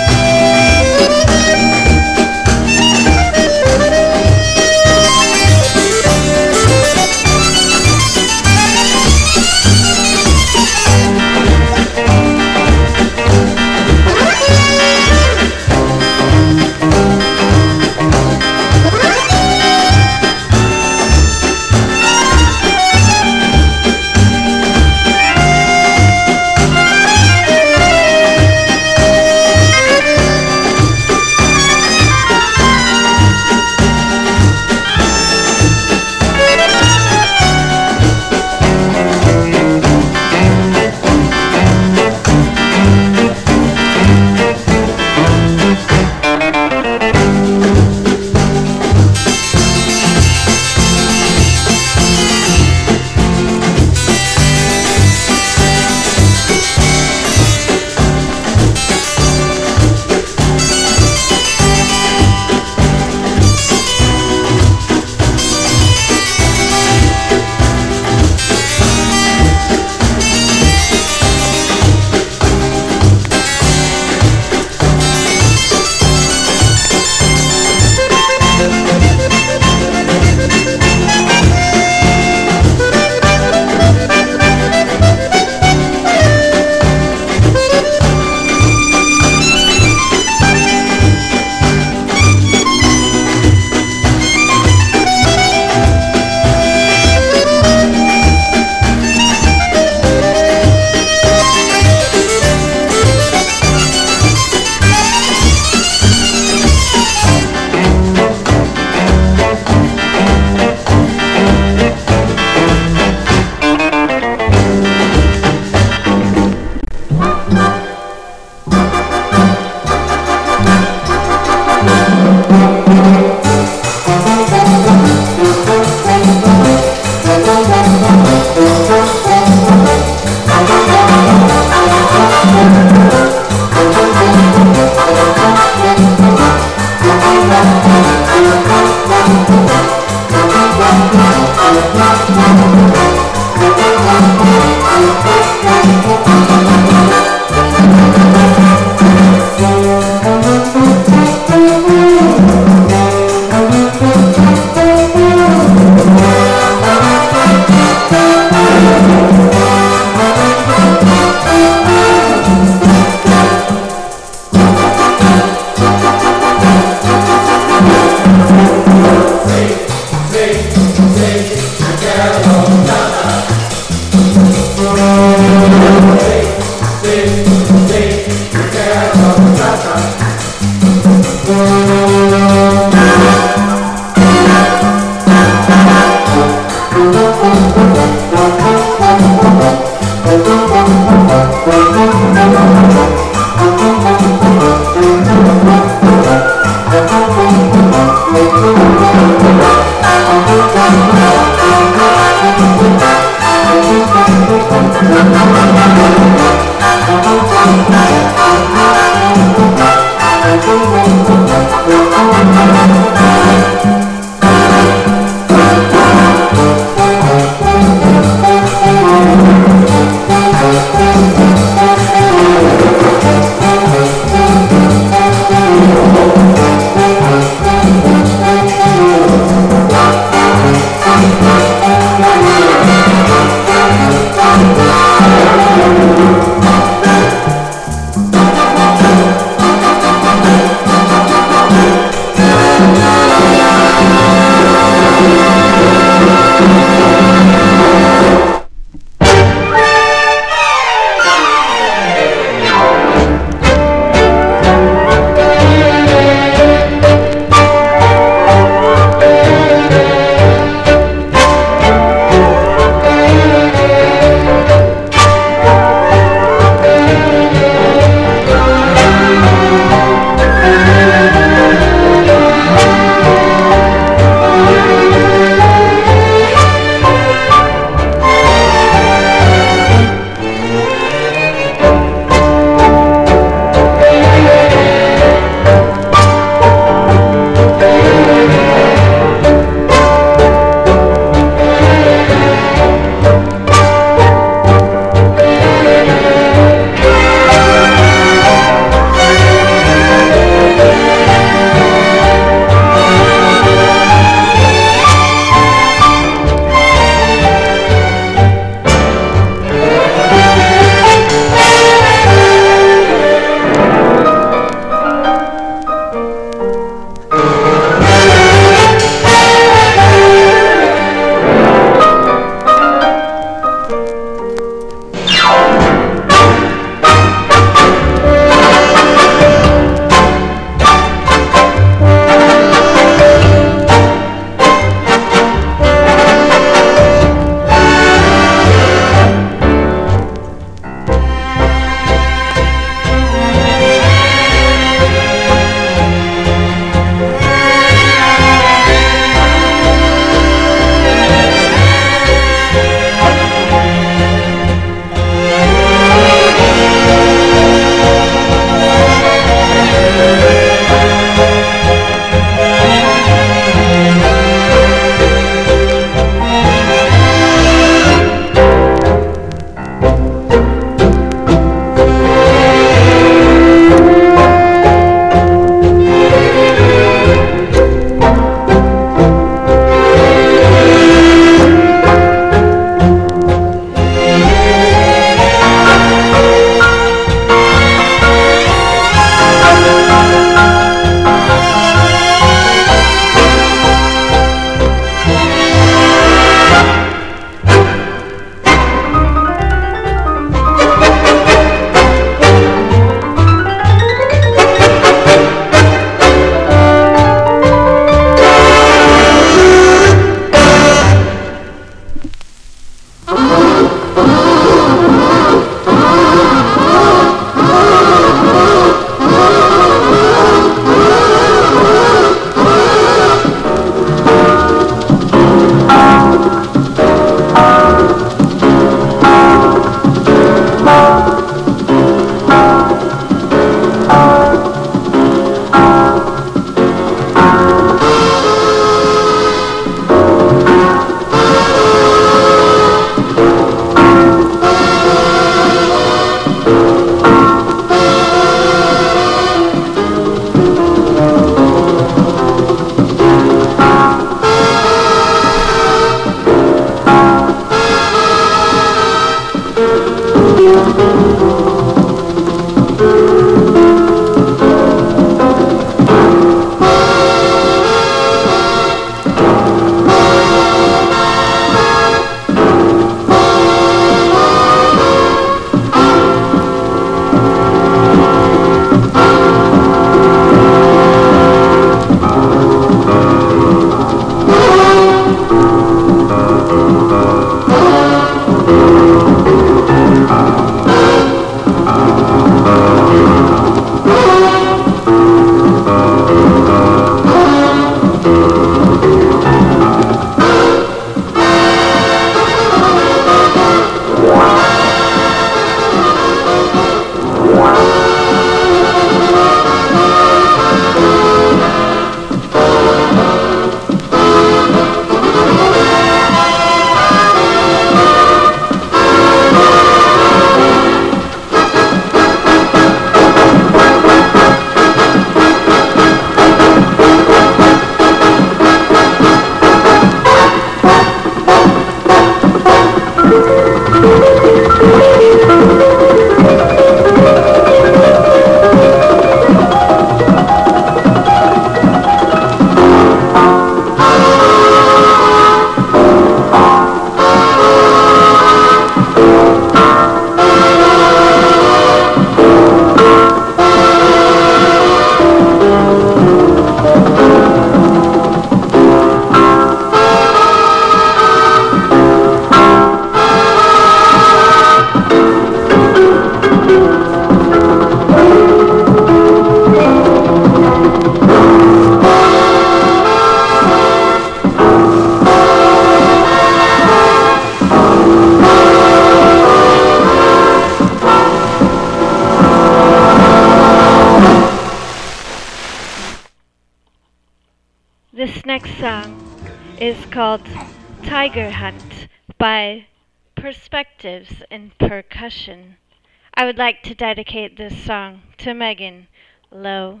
Would like to dedicate this song to Megan Lowe,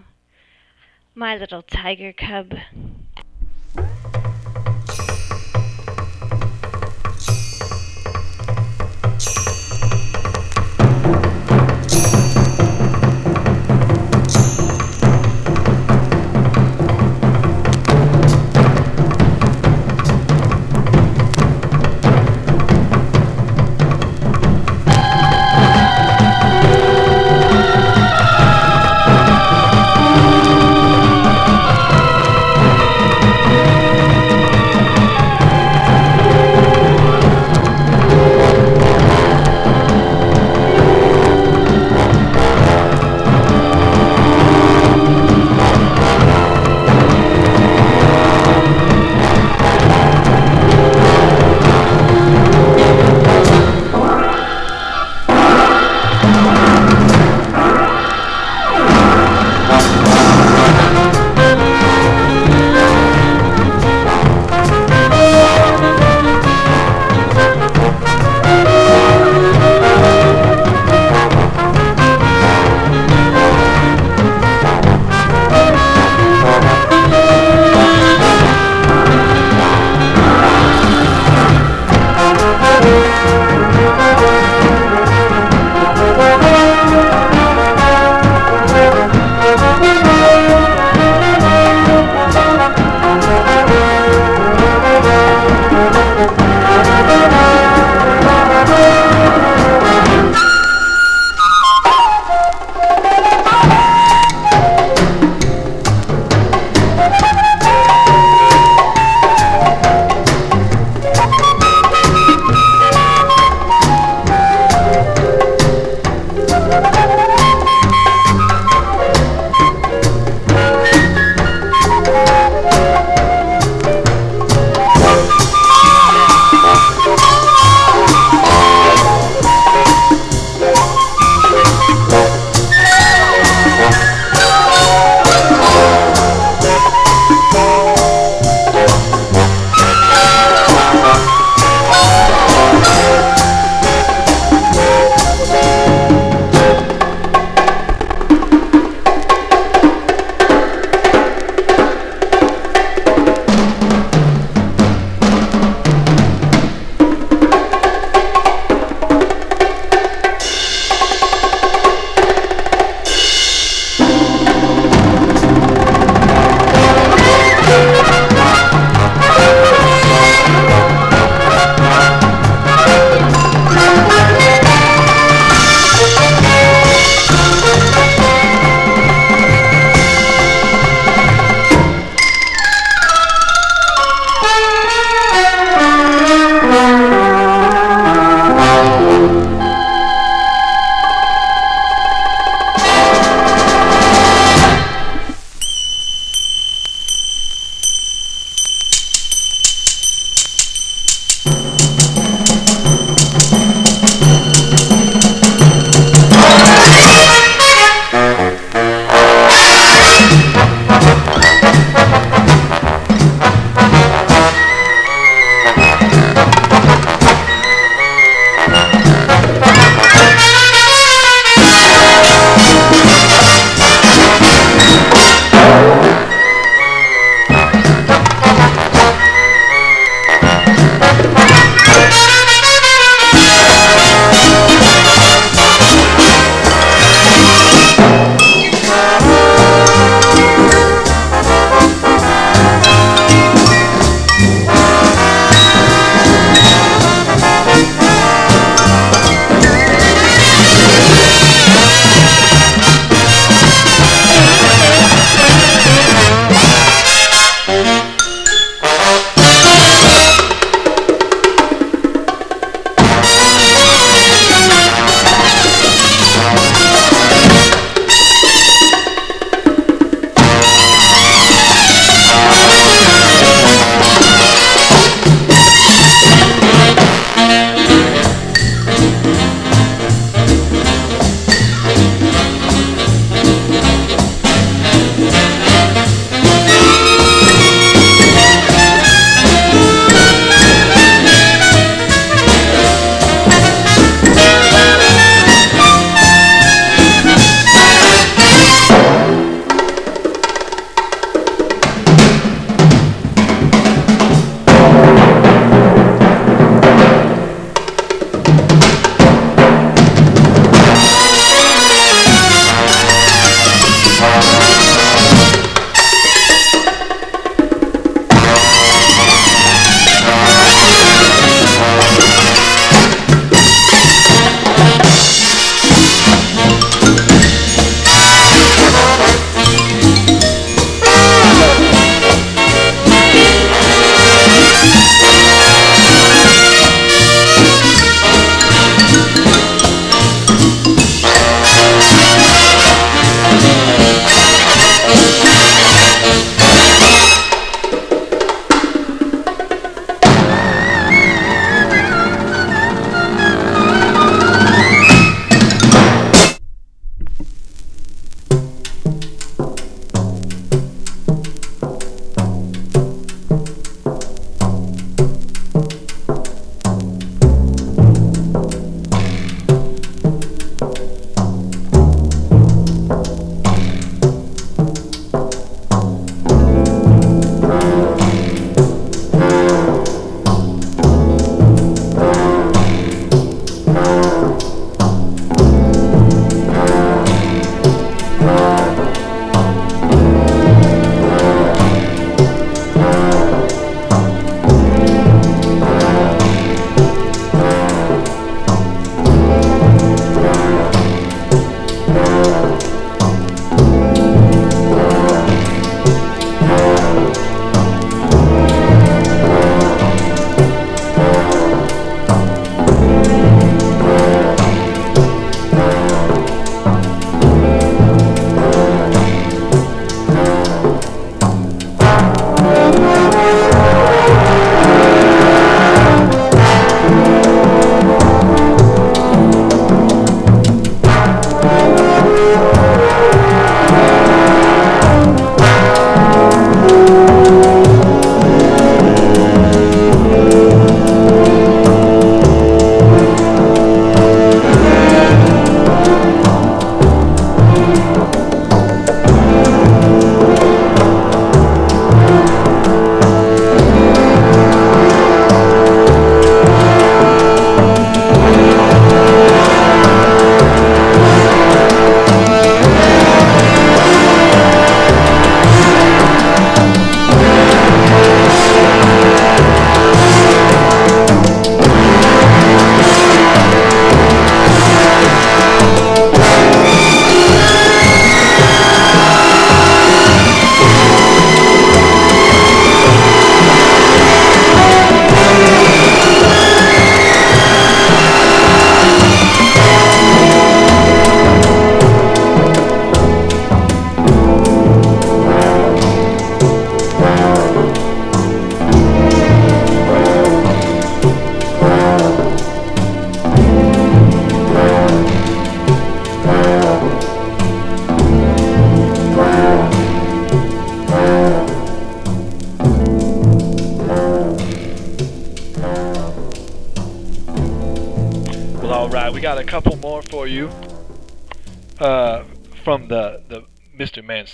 my little tiger cub.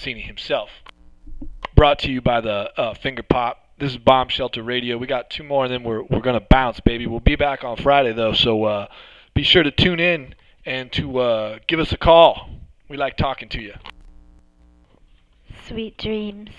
Mancini himself. Brought to you by the uh, Finger Pop. This is Bomb Shelter Radio. We got two more, and then we're, we're going to bounce, baby. We'll be back on Friday, though, so uh, be sure to tune in and to uh, give us a call. We like talking to you. Sweet dreams.